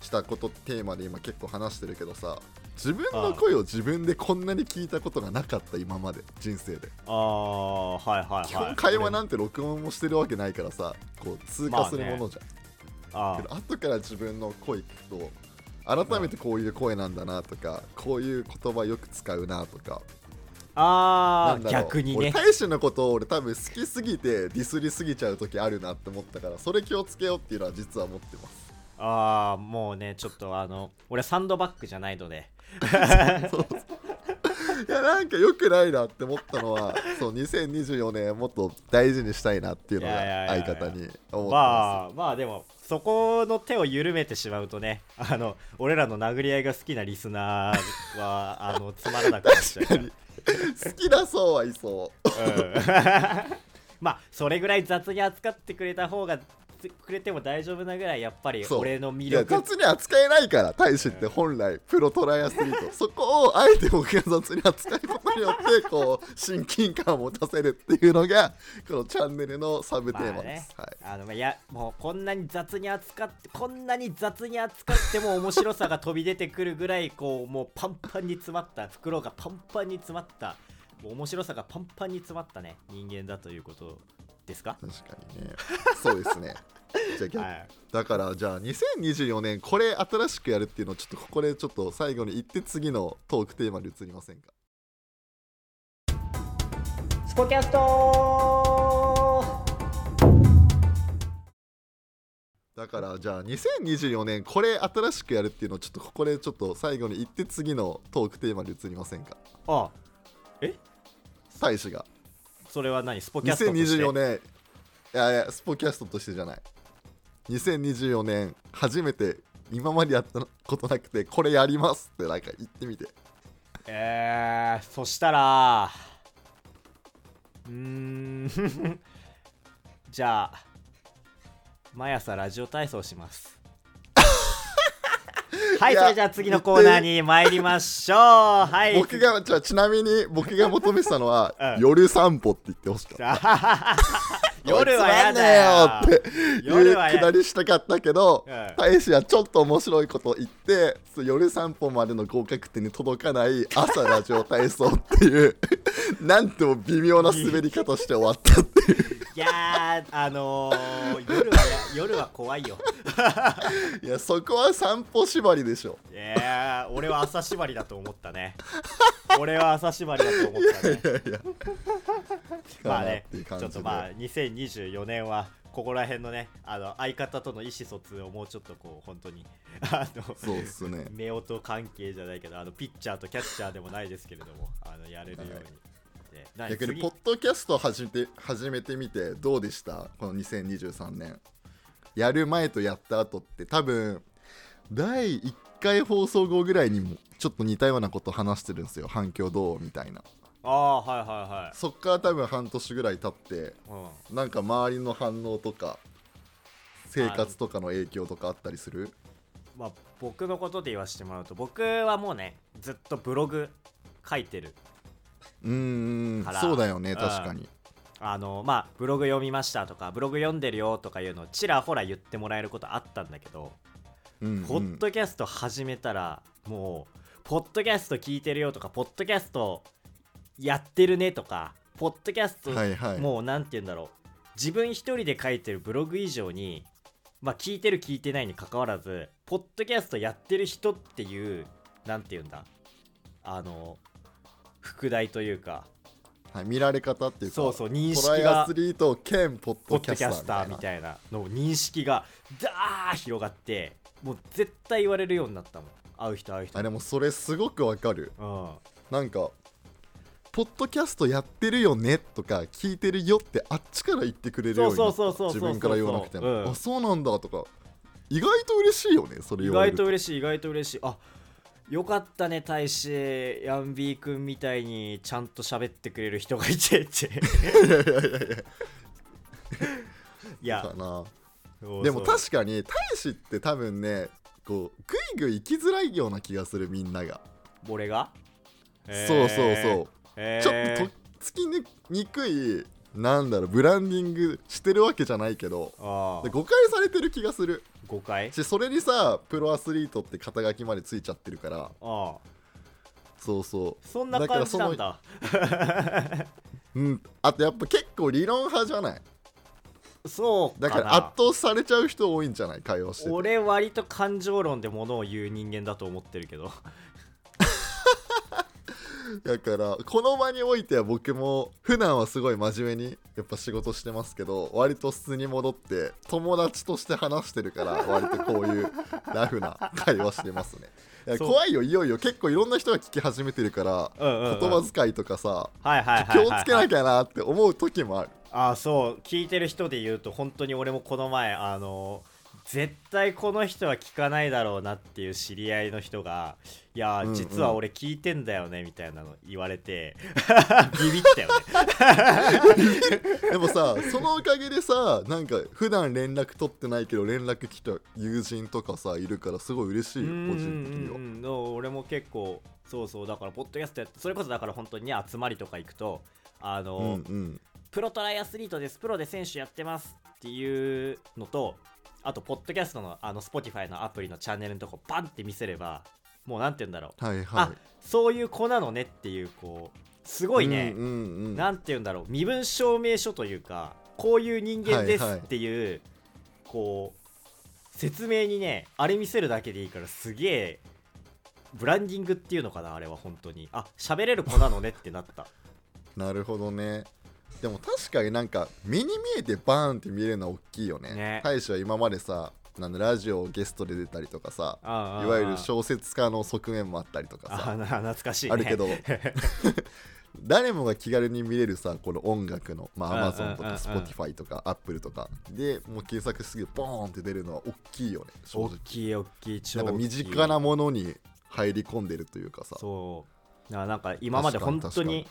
したことテーマで今結構話してるけどさ自分の声を自分でこんなに聞いたことがなかった今まで人生で。ああはいはいはい。基本会話なんて録音もしてるわけないからさこう通過するものじゃん、あけど後から自分の声聞くと改めてこういう声なんだなとかこういう言葉よく使うなとか。あーなんだろう。逆にね。俺大使のことを俺多分好きすぎてディスりすぎちゃう時あるなって思ったからそれ気をつけようっていうのは実は思ってますああもうねちょっとあの俺サンドバッグじゃないので。いやなんか良くないなって思ったのはそう2024年もっと大事にしたいなっていうのが相方に思ってままあまあでもそこの手を緩めてしまうとねあの俺らの殴り合いが好きなリスナーは あのつまらなくなっちゃうから。す好きな層はいそう。うん。まあそれぐらい雑に扱ってくれた方がつくれても大丈夫なぐらいやっぱり俺の魅力。雑に扱えないから大使って本来プロトライアスリート。そこをあえて僕が雑に扱うことによってこう親近感を持たせるっていうのがこのチャンネルのサブテーマです、はい。あのまあいやもうこんなに雑に扱ってこんなに雑に扱っても面白さが飛び出てくるぐらいこうもうパンパンに詰まった袋がパンパンに詰まった面白さがパンパンに詰まったね人間だということですか？確かにね。そうですね。じゃ はい。だからじゃあ2024年これ新しくやるっていうのをちょっとここでちょっと最後に言って次のトークテーマに移りませんか？スポキャスト。だからじゃあ2024年これ新しくやるっていうのをちょっとここでちょっと最後に言って次のトークテーマに移りませんか？あ大使がそれは何？スポキャストとして？2024年。いやいやスポキャストとしてじゃない。2024年初めて今までやったことなくてこれやりますってなんか言ってみて。えー、そしたらうーん。じゃあ毎朝ラジオ体操しますはいそれじゃあ次のコーナーに参りましょう。はい。僕がじゃあちなみに僕が求めてたのは、うん。夜散歩って言ってほしかった。夜はやだよ。っていう夜はやくだりしたかったけどうん。大使はちょっと面白いこと言って夜散歩までの合格点に届かない朝ラジオ体操っていう なんとも微妙な滑り方して終わったっていういやーあのー、夜はや夜は怖いよ。いやそこは散歩縛りでしょ。いやー俺は朝縛りだと思ったね。俺は朝縛りだと思ったね。いやいやまあねちょっとまあ2024年はここら辺のねあの相方との意思疎通をもうちょっとこう本当にあのそうっすね。夫婦関係じゃないけどあのピッチャーとキャッチャーでもないですけれどもあのやれるように、で何次逆にポッドキャスト始めて始めてみてどうでした？この2023年。やる前とやった後って多分第1回放送後ぐらいにもちょっと似たようなこと話してるんですよ。反響どう？みたいな。ああはいはそっから多分半年ぐらい経っていはい、うん。なんか周りの反応とか生活とかの影響とかあったりする？まあ、僕のことで言わせてもらうと僕はもうねずっとブログ書いてるうーん。そうだよねうん。確かに。あのまあブログ読みましたとかブログ読んでるよとかいうのをちらほら言ってもらえることあったんだけど、うんうん。ポッドキャスト始めたらもうポッドキャスト聞いてるよとかポッドキャストやってるねとかポッドキャスト、はいはい。もうなんて言うんだろう。自分一人で書いてるブログ以上にまあ聞いてる聞いてないに関わらずポッドキャストやってる人っていうなんて言うんだ。あの副題というか。はい、見られ方っていうかそうそう認トライ識がアスリート兼ポッポドキャッドキャスターみたいなの認識がダー広がってもう絶対言われるようになったもん。会う人会う人。なあでもそれすごくわかる。うん。なんかポッドキャストやってるよねとか聞いてるよってあっちから言ってくれるように自分から言わなくても、うん。あそうなんだとか。意外と嬉しいよねそれ意言われる外と嬉しい意外と嬉しい。あよかったね大使。ヤンビー君みたいにちゃんと喋ってくれる人がいてって。いや。でも確かに大使って多分ねこうグイグイ行きづらいような気がするみんなが、俺が？そうそうそう。ちょっととっつきにくいなんだろうブランディングしてるわけじゃないけど誤解されてる気がする誤解しそれにさプロアスリートって肩書きまでついちゃってるから。あそうそそんな感じなんだ。ううん。あとやっぱ結構理論派じゃない？そうだから圧倒されちゃう人多いんじゃない？会話してて。俺割と感情論で物を言う人間だと思ってるけどだからこの場においては僕も普段はすごい真面目にやっぱ仕事してますけど割と素に戻って友達として話してるから 割とこういうラフな会話してますね。怖いよ。いよいよ結構いろんな人が聞き始めてるからうんうん、うん、言葉遣いとかさはいはいはい気はい。をつけなきゃなって思う時もある。あそう。聞いてる人で言うと本当に俺もこの前あの絶対この人は聞かないだろうなっていう知り合いの人が「いやーうんうん。実は俺聞いてんだよね」みたいなの言われて ビビったよね。でもさそのおかげでさなんか普段連絡取ってないけど連絡来た友人とかさいるからすごい嬉しい個人的には。うん俺も結構そうそうだからポッドキャストやってそれこそだから本当にね集まりとか行くとあの、うんうん。プロトライアスリートですプロで選手やってますっていうのとあとポッドキャストのあの Spotify のアプリのチャンネルのとこバンって見せればもうなんて言うんだろう。はいはい。あそういう子なのねっていうこうすごいね、うんうんうん。なんて言うんだろう。身分証明書というかこういう人間ですはいはいってい。う、こう説明にねあれ見せるだけでいいからすげえブランディングっていうのかなあれは本当に。あ喋れる子なのねってなった。なるほどね。でも確かになんか目に見えてバーンって見えるのは大きいよね。ね。大使は今までさなんだラジオゲストで出たりとかさああいわゆる小説家の側面もあったりとかあさな 懐かしい、ね、あるけど 誰もが気軽に見れるさこの音楽の、まあ、うん Amazon とか Spotify とか Apple とかでもう検索すぐボーンって出るのは大きいよね正大直きい大きい超なんか身近なものに入り込んでるというかさ。そう。なんか今まで本当に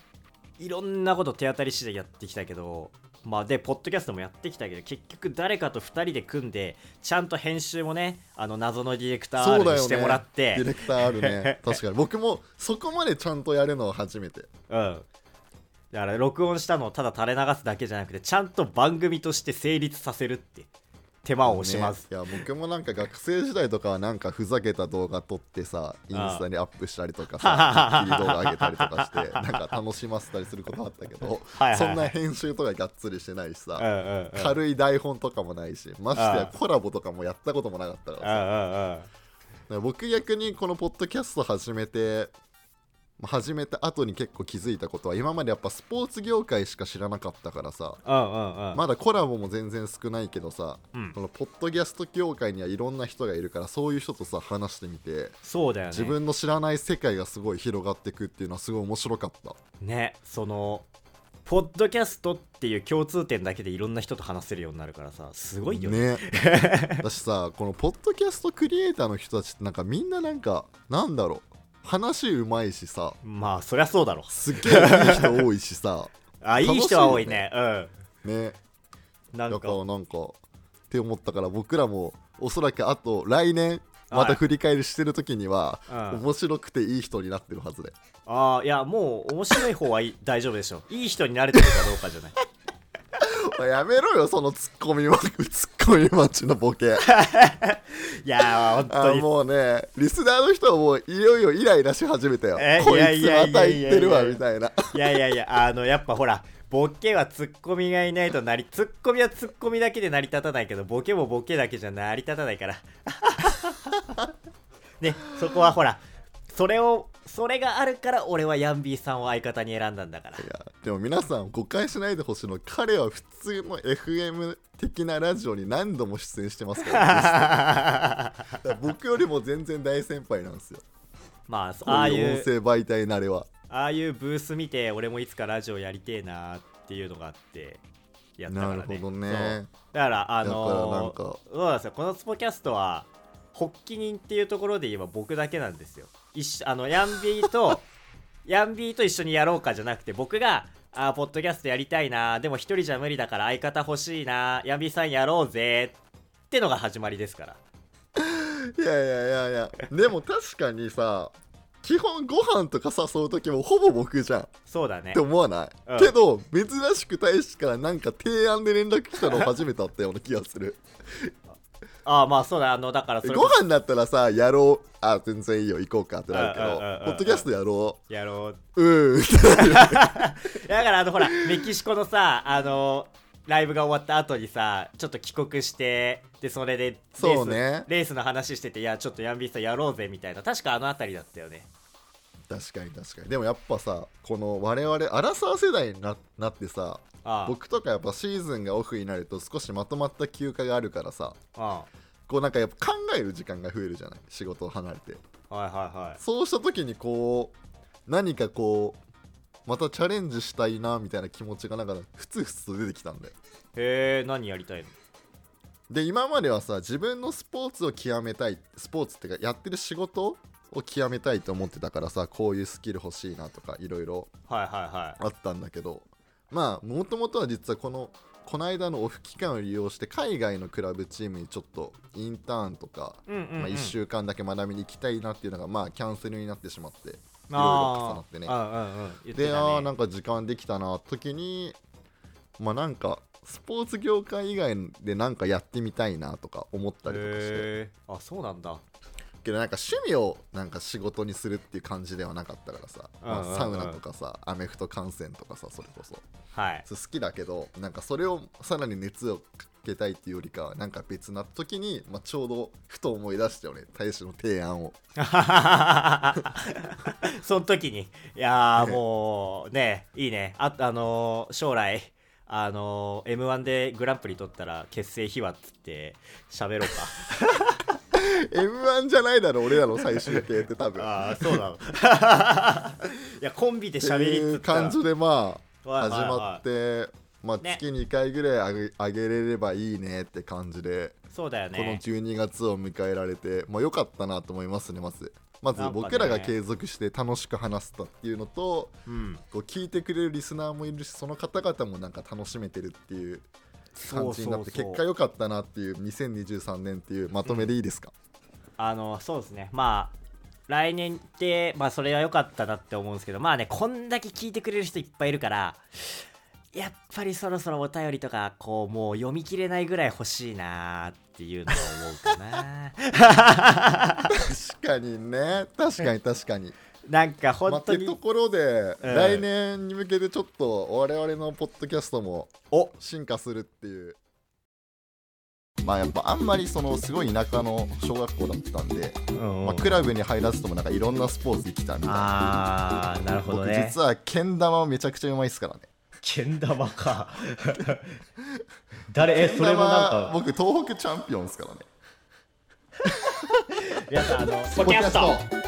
いろんなこと手当たり次第やってきたけどまあでポッドキャストもやってきたけど結局誰かと2人で組んでちゃんと編集もねあの謎のディレクターにしてもらって。ディレクターあるね。確かに。僕もそこまでちゃんとやるのは初めて。うん。だから録音したのをただ垂れ流すだけじゃなくてちゃんと番組として成立させるって手間を惜しまず、ね。いや僕もなんか学生時代とかはなんかふざけた動画撮ってさインスタにアップしたりとかさ切り動画上げたりとかして なんか楽しませたりすることあったけどはいそんな編集とかがっつりしてないしさうんうんうん。軽い台本とかもないしましてあやコラボとかもやったこともなかったからさ。僕逆にこのポッドキャスト始めてまあ始めた後に結構気づいたことは今までやっぱスポーツ業界しか知らなかったからさまだコラボも全然少ないけどさうん。このポッドキャスト業界にはいろんな人がいるからそういう人とさ話してみてそうだよね。自分の知らない世界がすごい広がっていくっていうのはすごい面白かった。ねそのポッドキャストっていう共通点だけでいろんな人と話せるようになるからさすごいよね。ね。だしさこのポッドキャストクリエイターの人たちってなんかみんななんかなんだろう話うまいしさ。まあそりゃそうだろ。すっげえいい人多いしさ。あいい人は多いね。ねうん。なんか。だからなんかって思ったから僕らもおそらくあと来年まはいた振り返りしてる時にはうん。面白くていい人になってるはずで。ああいやもう面白い方はいい大丈夫でしょいい人になれてるかどうかじゃないやめろよそのツッコミマツッコミ待ちのボケ。いやー本当に。あもうねリスナーの人はもういよいよイライラし始めたよ。えこいつまた言ってるわみたいな。いやいやいやあのやっぱほらボケはツッコミがいないとなりツッコミはツッコミだけで成り立たないけどボケもボケだけじゃ成り立たないから。ねそこはほらそれをそれがあるから俺はヤンビーさんを相方に選んだんだから。いやでも皆さん誤解しないでほしいの彼は普通の FM 的なラジオに何度も出演してますから だから僕よりも全然大先輩なんですよ。まあこああいういうう音声媒体慣れは。ああいうブース見て俺もいつかラジオやりてえなっていうのがあってやったからね。なるほどね。だからあのかーそうなんですよ。このスポキャストは発起人っていうところで言えば僕だけなんですよ一緒あのヤンビーと ヤンビーと一緒にやろうかじゃなくて僕があーポッドキャストやりたいなでも一人じゃ無理だから相方欲しいなヤンビーさんやろうぜってのが始まりですから。いやいやいやいやでも確かにさ基本ご飯とか誘う時もほぼ僕じゃん。っそうだね。て思わない、うん。けど珍しく大使からなんか提案で連絡来たの初めてあったような気がするああまあそうだあのだからそれご飯だったらさやろうあ全然いいよ行こうかってなるけどポッドキャストやろやろうううん。だからあのほらメキシコのさあのライブが終わった後にさちょっと帰国してでそれでレースそうねレースの話してていやちょっとヤンビーさんやろう。ぜみたいな確かあの辺りだったよね確かに確かに。でもやっぱさこの我々アラサー世代にななってさあ僕とかやっぱシーズンがオフになると少しまとまった休暇があるからさあこうなんかやっぱ考える時間が増えるじゃない？仕事を離れて。あはいはいはい。そうした時にこう何かこうまたチャレンジしたいなみたいな気持ちがなんかふつふつと出てきたんだよ。へえ何やりたいの？で今まではさ自分のスポーツを極めたいスポーツってかやってる仕事を極めたいと思ってたからさこういうスキル欲しいなとかいろいろあったんだけどまあもともとは実はこのこの間のオフ期間を利用して海外のクラブチームにちょっとインターンとか、まあ、1週間だけ学びに行きたいなっていうのがまあキャンセルになってしまっていろいろ重なってね。で、あーなんか時間できたな時にまあなんかスポーツ業界以外でなんかやってみたいなとか思ったりとかして。あそうなんだけどなんか趣味をなんか仕事にするっていう感じではなかったからさ、まあサウナとかさアメフト観戦とかさそれこそ。はい。そう好きだけどなんかそれをさらに熱をかけたいっていうよりかはなんか別な時に、まあ、ちょうどふと思い出したよね。大使の提案を。その時に。いやもうねいいね。ああのー将来あのー、m 1でグランプリ取ったら結成秘話っつって喋ろう m 1じゃないだろ俺らの最終形って多分。かああそうなの。いやコンビで喋りっっていうつったら感じでまあ始まって、まあ、ね。月2回ぐらいあげ,、あげれればいいねって感じで、そうだよこのね12月を迎えられて、まあ、良かったなと思いますねまず。まず僕らが継続して楽しく話せたっていうのとうん。こう聞いてくれるリスナーもいるしその方々もなんか楽しめてるっていう感じになって結果良かったなっていう2023年っていうまとめでいいですか、あのそうですね。まあ来年ってまあそれは良かったなって思うんですけどまあねこんだけ聞いてくれる人いっぱいいるからやっぱりそろそろお便りとかこうもう読み切れないぐらい欲しいなっていうのを思うかな。確かにね。確かに確かになんかまあ、本当に、ってところで、うん。来年に向けてちょっと我々のポッドキャストもお。進化するっていう。まあやっぱあんまりそのすごい田舎の小学校だったんで、まあ、クラブに入らずともなんかいろんなスポーツできたみたいな。あーなるほど僕ね実はけん玉めちゃくちゃうまいっすからね。けん玉か。誰？えそれもなんか。僕東北チャンピオンですからね。皆さんあのポポキャスト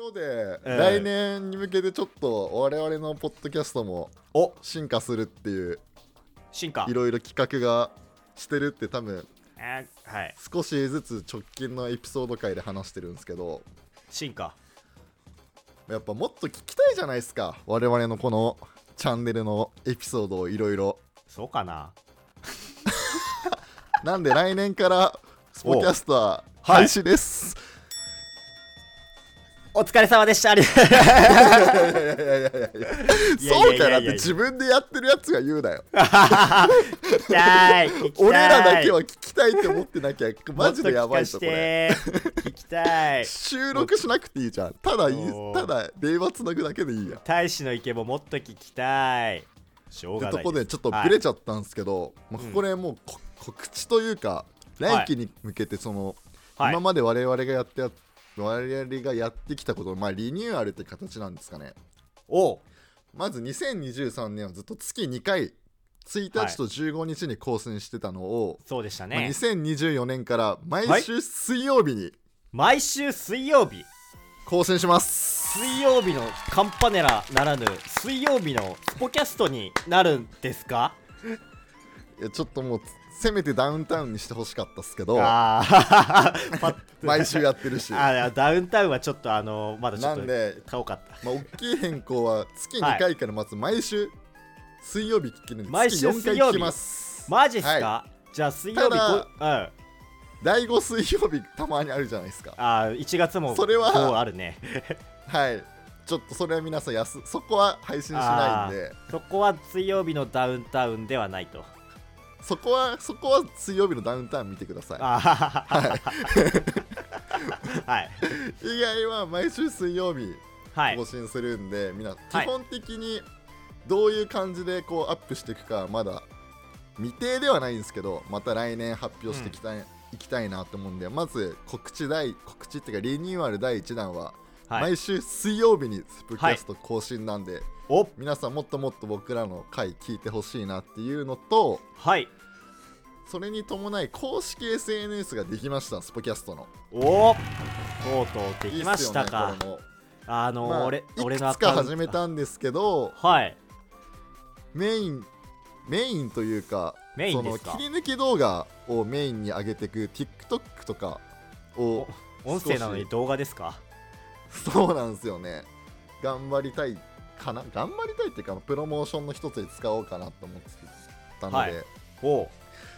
ろで、うん来年に向けてちょっと我々のポッドキャストもお。進化するっていう進化。いろいろ企画がしてるって多分えーはい。少しずつ直近のエピソード回で話してるんですけど進化。やっぱもっと聞きたいじゃないですか我々のこのチャンネルのエピソードをいろいろ。そうかな。なんで来年からスポキャストははい。廃止です、お疲れ様でした。そうかなって自分でやってるやつが言うなよ。俺らだけは聞きたいって思ってなきゃマジでやばいぞこれ。聞きたい。収録しなくていいじゃん。ただただ電話つなぐだけでいいや。大使の意見ももっと聞きたい。しょうってがないとこでちょっとブレちゃったんですけど、まあ、ここでもうこ、告知というか来期に向けてその、はい。今まで我々がやってや我々がやってきたことの、まあ、リニューアルって形なんですかね。おう。まず2023年はずっと月2回1日と15日に更新してたのを、そうでしたまあね2024年から毎週水曜日に毎週水曜日。更新します、水曜日のカンパネラならぬ水曜日のスポキャストになるんですか？いやちょっともうせめてダウンタウンにしてほしかったっすけど 毎週やってるし。あダウンタウンはちょっとあのまだちょっとなんで買おうかった。まあ、大きい変更は月2回からまず毎週水曜日聞けるんで毎週月4回聞きます。マジっすか、はじゃあ水曜日ただこうん。第5水曜日たまにあるじゃないですか。あー1月もそれはあるね。はい。ちょっとそれは皆さんやすそこは配信しないんで。そこは水曜日のダウンタウンではないとそこはそこは水曜日のダウンタウン見てください。あはい。はい。以外は毎週水曜日はい。更新するんで、みんなはい。基本的にどういう感じでこうアップしていくかまだ未定ではないんですけどまた来年発表していきたい,、いきたいなと思うんでまず告知第告知っていうかリニューアル第1弾は、はい。毎週水曜日にスプキャスト更新なんで、お。皆さんもっともっと僕らの回聞いてほしいなっていうのとはい。それに伴い公式 SNS ができましたスポキャストの。お。とうとうでいいっきますしよねたかこれも。あのーまあ、俺い俺のくつかアカウント。始めたんですけどはい。メインメインというかメインですか？その切り抜き動画をメインに上げていく TikTok とかを音声なのに動画ですか？そうなんですよね。頑張りたいかな？頑張りたいっていうかプロモーションの一つに使おうかなと思ってたので、はい。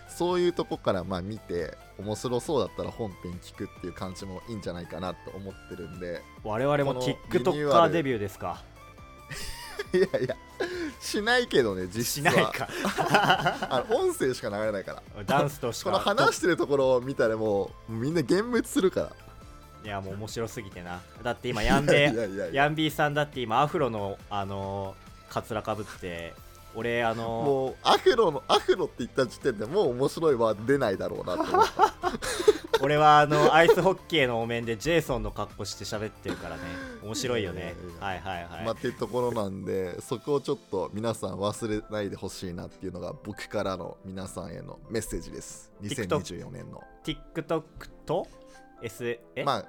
そういうとこからまあ見て面白そうだったら本編聞くっていう感じもいいんじゃないかなと思ってるんで。我々も TikToker ルデビューですか？いやいやしないけどね実質は。しないか。あの音声しか流れないから。ダンスとしか。この話してるところを見たらもうみんな幻滅するからいやもう面白すぎてな。だって今ヤンベヤンビーさんだって今アフロのあのー、カツラかぶって俺あのもうアフロのアフロって言った時点でもう面白いは出ないだろうなと思った。ー、俺はあのアイスホッケーのお面でジェイソンの格好して喋ってるからね。面白いよね。はいはいはい、まあっていうところなんでそこをちょっと皆さん忘れないでほしいなっていうのが僕からの皆さんへのメッセージです。2024年の。TikTok と？S え、まあ。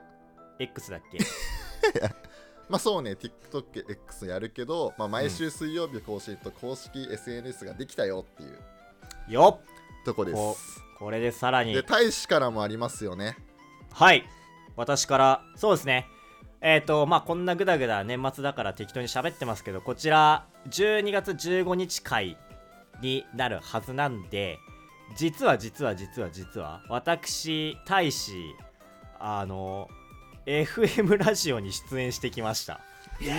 X だっけ？まあそうね。TikTokX やるけど、まあ、毎週水曜日更新と公式 SNS ができたよっていう。よっ。とこです。ここれでさらに。で大使からもありますよね。はい。私から。そうですね。えっ、とまあこんなグダグダ年末だから適当に喋ってますけどこちら12月15日回になるはずなんで実は実は実は実は私大使あの FM ラジオに出演してきました。よっ。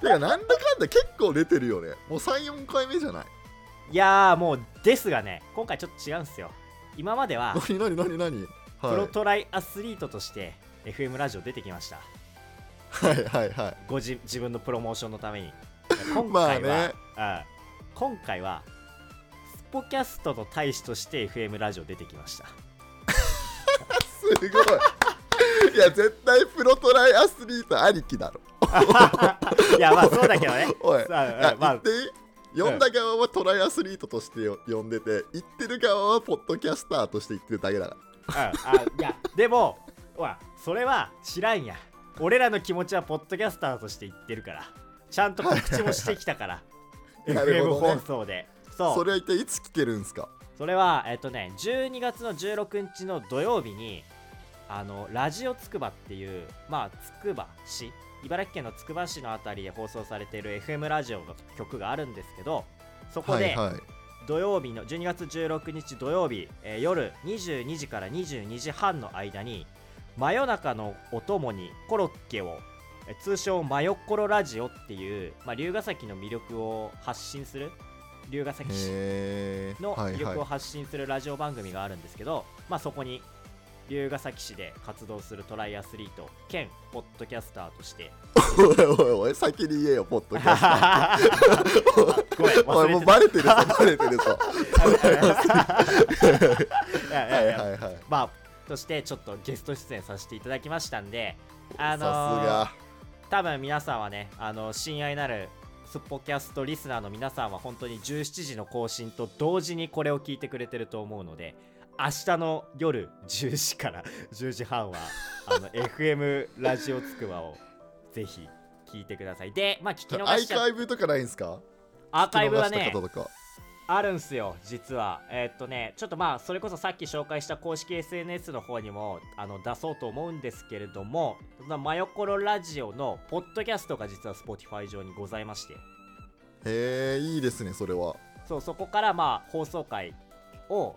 てかなんだかんだ結構出てるよね。もう34回目じゃない？いやーもうですがね今回ちょっと違うんですよ。今までは何何何何？プはい。ロトライアスリートとして FM ラジオ出てきました。はいはいはい。ごじ自分のプロモーションのために。今まあ回は、ねうん。今回はスポキャストの大使として FM ラジオ出てきましたすごい。いや絶対プロトライアスリートありきだろ。いやまあそうだけどね。おい。さああ言っていい？呼んだ側はトライアスリートとしてよ呼んでて言ってる側はポッドキャスターとして言ってるだけだかうんあいやでもほらそれは知らんや。俺らの気持ちはポッドキャスターとして言ってるから。ちゃんと告知もしてきたから。FM 放送で。らそう。それは一体いつ聞けるんすか？それはえっとね12月の16日の土曜日にあのラジオつくばっていうまあつくば市茨城県のつくば市のあたりで放送されている FM ラジオの曲があるんですけどそこで土曜日の12月16日土曜日、えー夜22時から22時半の間に真夜中のお供にコロッケをえー通称マヨッコロラジオっていう、まあ、龍ヶ崎の魅力を発信する龍ヶ崎市のはいはい。魅力を発信するラジオ番組があるんですけど、まあそこに龍ヶ崎市で活動するトライアスリート兼ポッドキャスターとして。おいおいおい先に言えよポッドキャスタごめんーおいもうバレてるぞ。バレてるぞ はいはいはい。まあとしてちょっとゲスト出演させていただきましたんであのー多分皆さんはねあの親愛なるスポキャストリスナーの皆さんは本当に17時の更新と同時にこれを聞いてくれてると思うので明日の夜10時から 10時半はあの FM ラジオつくばをぜひ聞いてください。でまあ聞き逃アイしちゃカイブとかないんすか？アーカイブはねあるんすよ実は。えーっとねちょっとまあそれこそさっき紹介した公式 SNS の方にもあの出そうと思うんですけれどもそのマヨコロラジオのポッドキャストが実は Spotify 上にございまして。へえいいですねそれは。そうそこからまあ放送回を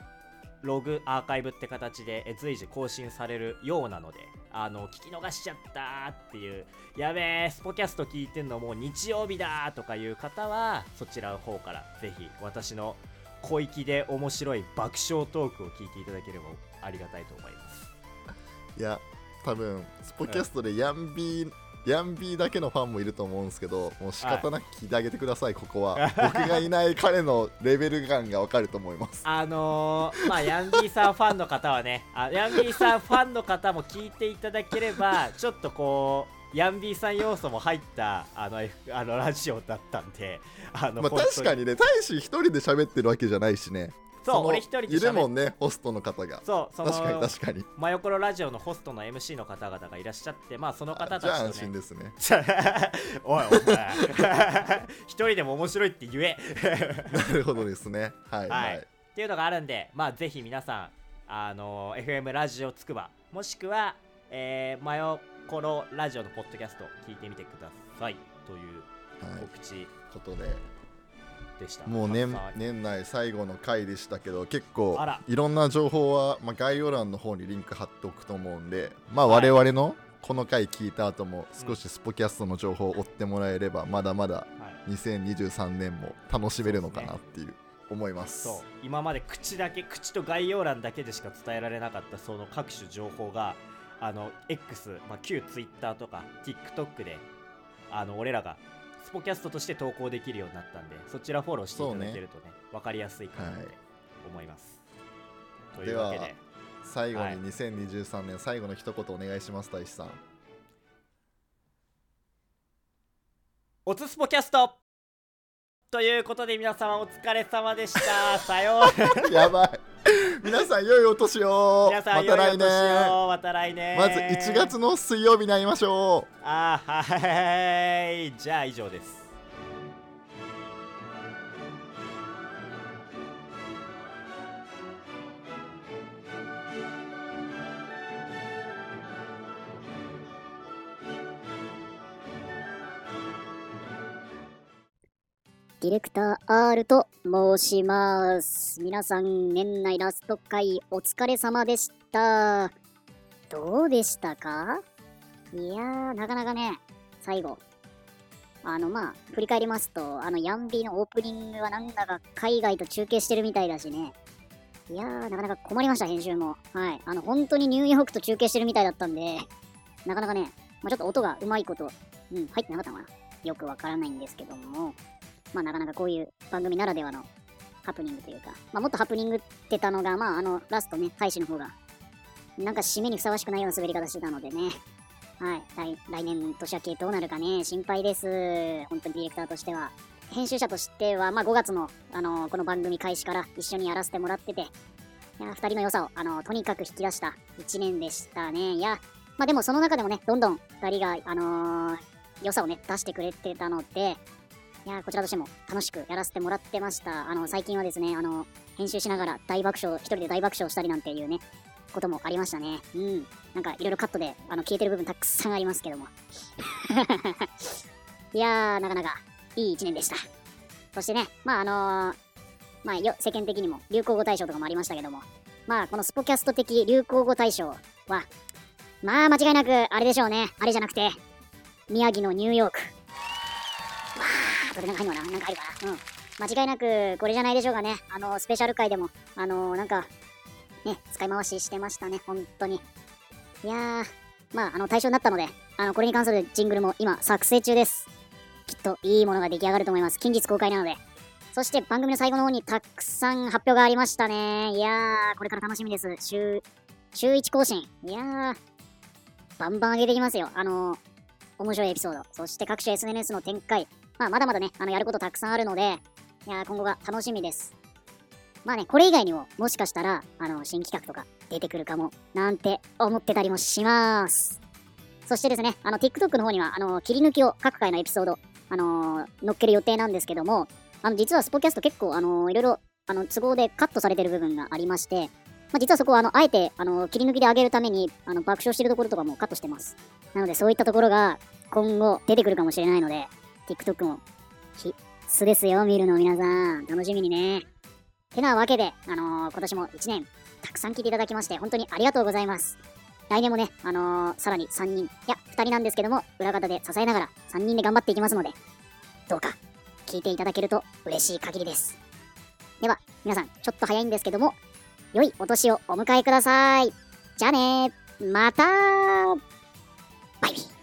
ログアーカイブって形でえ随時更新されるようなのであの聞き逃しちゃったっていう。やべえスポキャスト聞いてんのもう日曜日だとかいう方はそちらの方から。ぜひ私の小粋で面白い爆笑トークを聞いていただければありがたいと思います。いや多分スポキャストでヤンビー、ヤンビーだけのファンもいると思うんですけどもう仕方なく聞いてあげてください、ここは。僕がいない彼のレベル感がわかると思います。あのー、まあヤンビーさんファンの方はねあヤンビーさんファンの方も聞いていただければ ちょっとこうヤンビーさん要素も入ったあの F あのラジオだったんであの、まあ確かにね大使一人で喋ってるわけじゃないしね。のそう俺一人でいるもんねねホストの方が。そうその確かに確かに。真横のラジオのホストの MC の方々がいらっしゃってまあその方たちじゃあ安心ですね。おいお前。一人でも面白いって言え。なるほどですね。はいははい。い、っていうのがあるんでまあぜひ皆さんあの FM ラジオつくばもしくは、えー、真横のラジオのポッドキャスト聞いてみてください。というはい。告知。ことででした、もう年年内最後の回でしたけど結構いろんな情報は、まあ、概要欄の方にリンク貼っておくと思うんでまあ我々のこの回聞いた後も少しスポキャストの情報を追ってもらえればまだまだはい。2023年も楽しめるのかなっていう思います。そう今まで口だけ口と概要欄だけでしか伝えられなかったその各種情報があの X、まあ、旧 Twitter とか TikTok であの俺らがスポキャストとして投稿できるようになったんでそちらフォローしていただけるとね分かりやすいかなって思います、というわけで最後はい。に2023年最後の一言お願いします大志さん。おつスポキャスト。ということで皆様お疲れ様でした。さようなら。やばい 皆さん良いお年を。皆さんまた来年。また来年。まず1月の水曜日に会いましょう。あーはい。じゃあ以上ですディレクター R と申します。皆さん、年内ラスト回お疲れ様でした。どうでしたか？いやー、なかなかね、最後。あの、まあ、振り返りますと、あの、ヤンビーのオープニングはなんだか海外と中継してるみたいだしね。いやー、なかなか困りました、編集も。はい。あの、本当にニューヨークと中継してるみたいだったんで、なかなかね、まあ、ちょっと音がうまいこと、うん、入ってなかったのかな。よくわからないんですけども、まあなかなかこういう番組ならではのハプニングというか、まあもっとハプニングってたのが、まああのラストね、大使の方が、なんか締めにふさわしくないような滑り方してたのでね、はい、来来年年明けどうなるかね、心配です。本当にディレクターとしては。編集者としては、まあ5月の、あのこの番組開始から一緒にやらせてもらってて、いや、二人の良さを、あのとにかく引き出した一年でしたね。いや、まあでもその中でもね、どんどん二人が、あのー良さをね、出してくれてたので、いやこちらとしても楽しくやらせてもらってました。あの、最近はですね、あの、編集しながら大爆笑、一人で大爆笑したりなんていうね、こともありましたね。うん。なんかいろいろカットであの消えてる部分たくさんありますけども。いやー、なかなかいい一年でした。そしてね、まああのーまあよ世間的にも流行語大賞とかもありましたけども、まあこのスポキャスト的流行語大賞は、まあ間違いなくあれでしょうね。あれじゃなくて、宮城のニューヨーク。わー、これなんか入るかななんか入るかなうん。間違いなくこれじゃないでしょうかね。あの、スペシャル回でも、あのなんか、ね、使い回ししてましたね、本当に。いやー、まあ、あの、対象になったので、あの、これに関するジングルも今、作成中です。きっといいものが出来上がると思います。近日公開なので。そして番組の最後の方にたくさん発表がありましたね。いやー、これから楽しみです。週、週1更新。いやー、バンバン上げていきますよ。あの面白いエピソード。そして各種 SNS の展開。まあ、まだまだね、あの、やることたくさんあるので、いや、今後が楽しみです。まあね、これ以外にも、もしかしたら、あの、新企画とか出てくるかも、なんて思ってたりもします。そしてですね、あの、TikTok の方には、あの、切り抜きを各回のエピソード、あのー載っける予定なんですけども、あの、実はスポキャスト結構、あのーいろいろ、あの、都合でカットされてる部分がありまして、まあ、実はそこは、あの、あえて、あの、切り抜きで上げるために、あの、爆笑してるところとかもカットしてます。なので、そういったところが、今後出てくるかもしれないので、TikTok も、必須ですよ、見るの皆さん。楽しみにね。てなわけで、あのー今年も1年、たくさん聞いていただきまして、本当にありがとうございます。来年もね、あのーさらに3人、いや、2人なんですけども、裏方で支えながら3人で頑張っていきますので、どうか聞いていただけると嬉しい限りです。では、皆さん、ちょっと早いんですけども、良いお年をお迎えください。じゃあねまたバイビー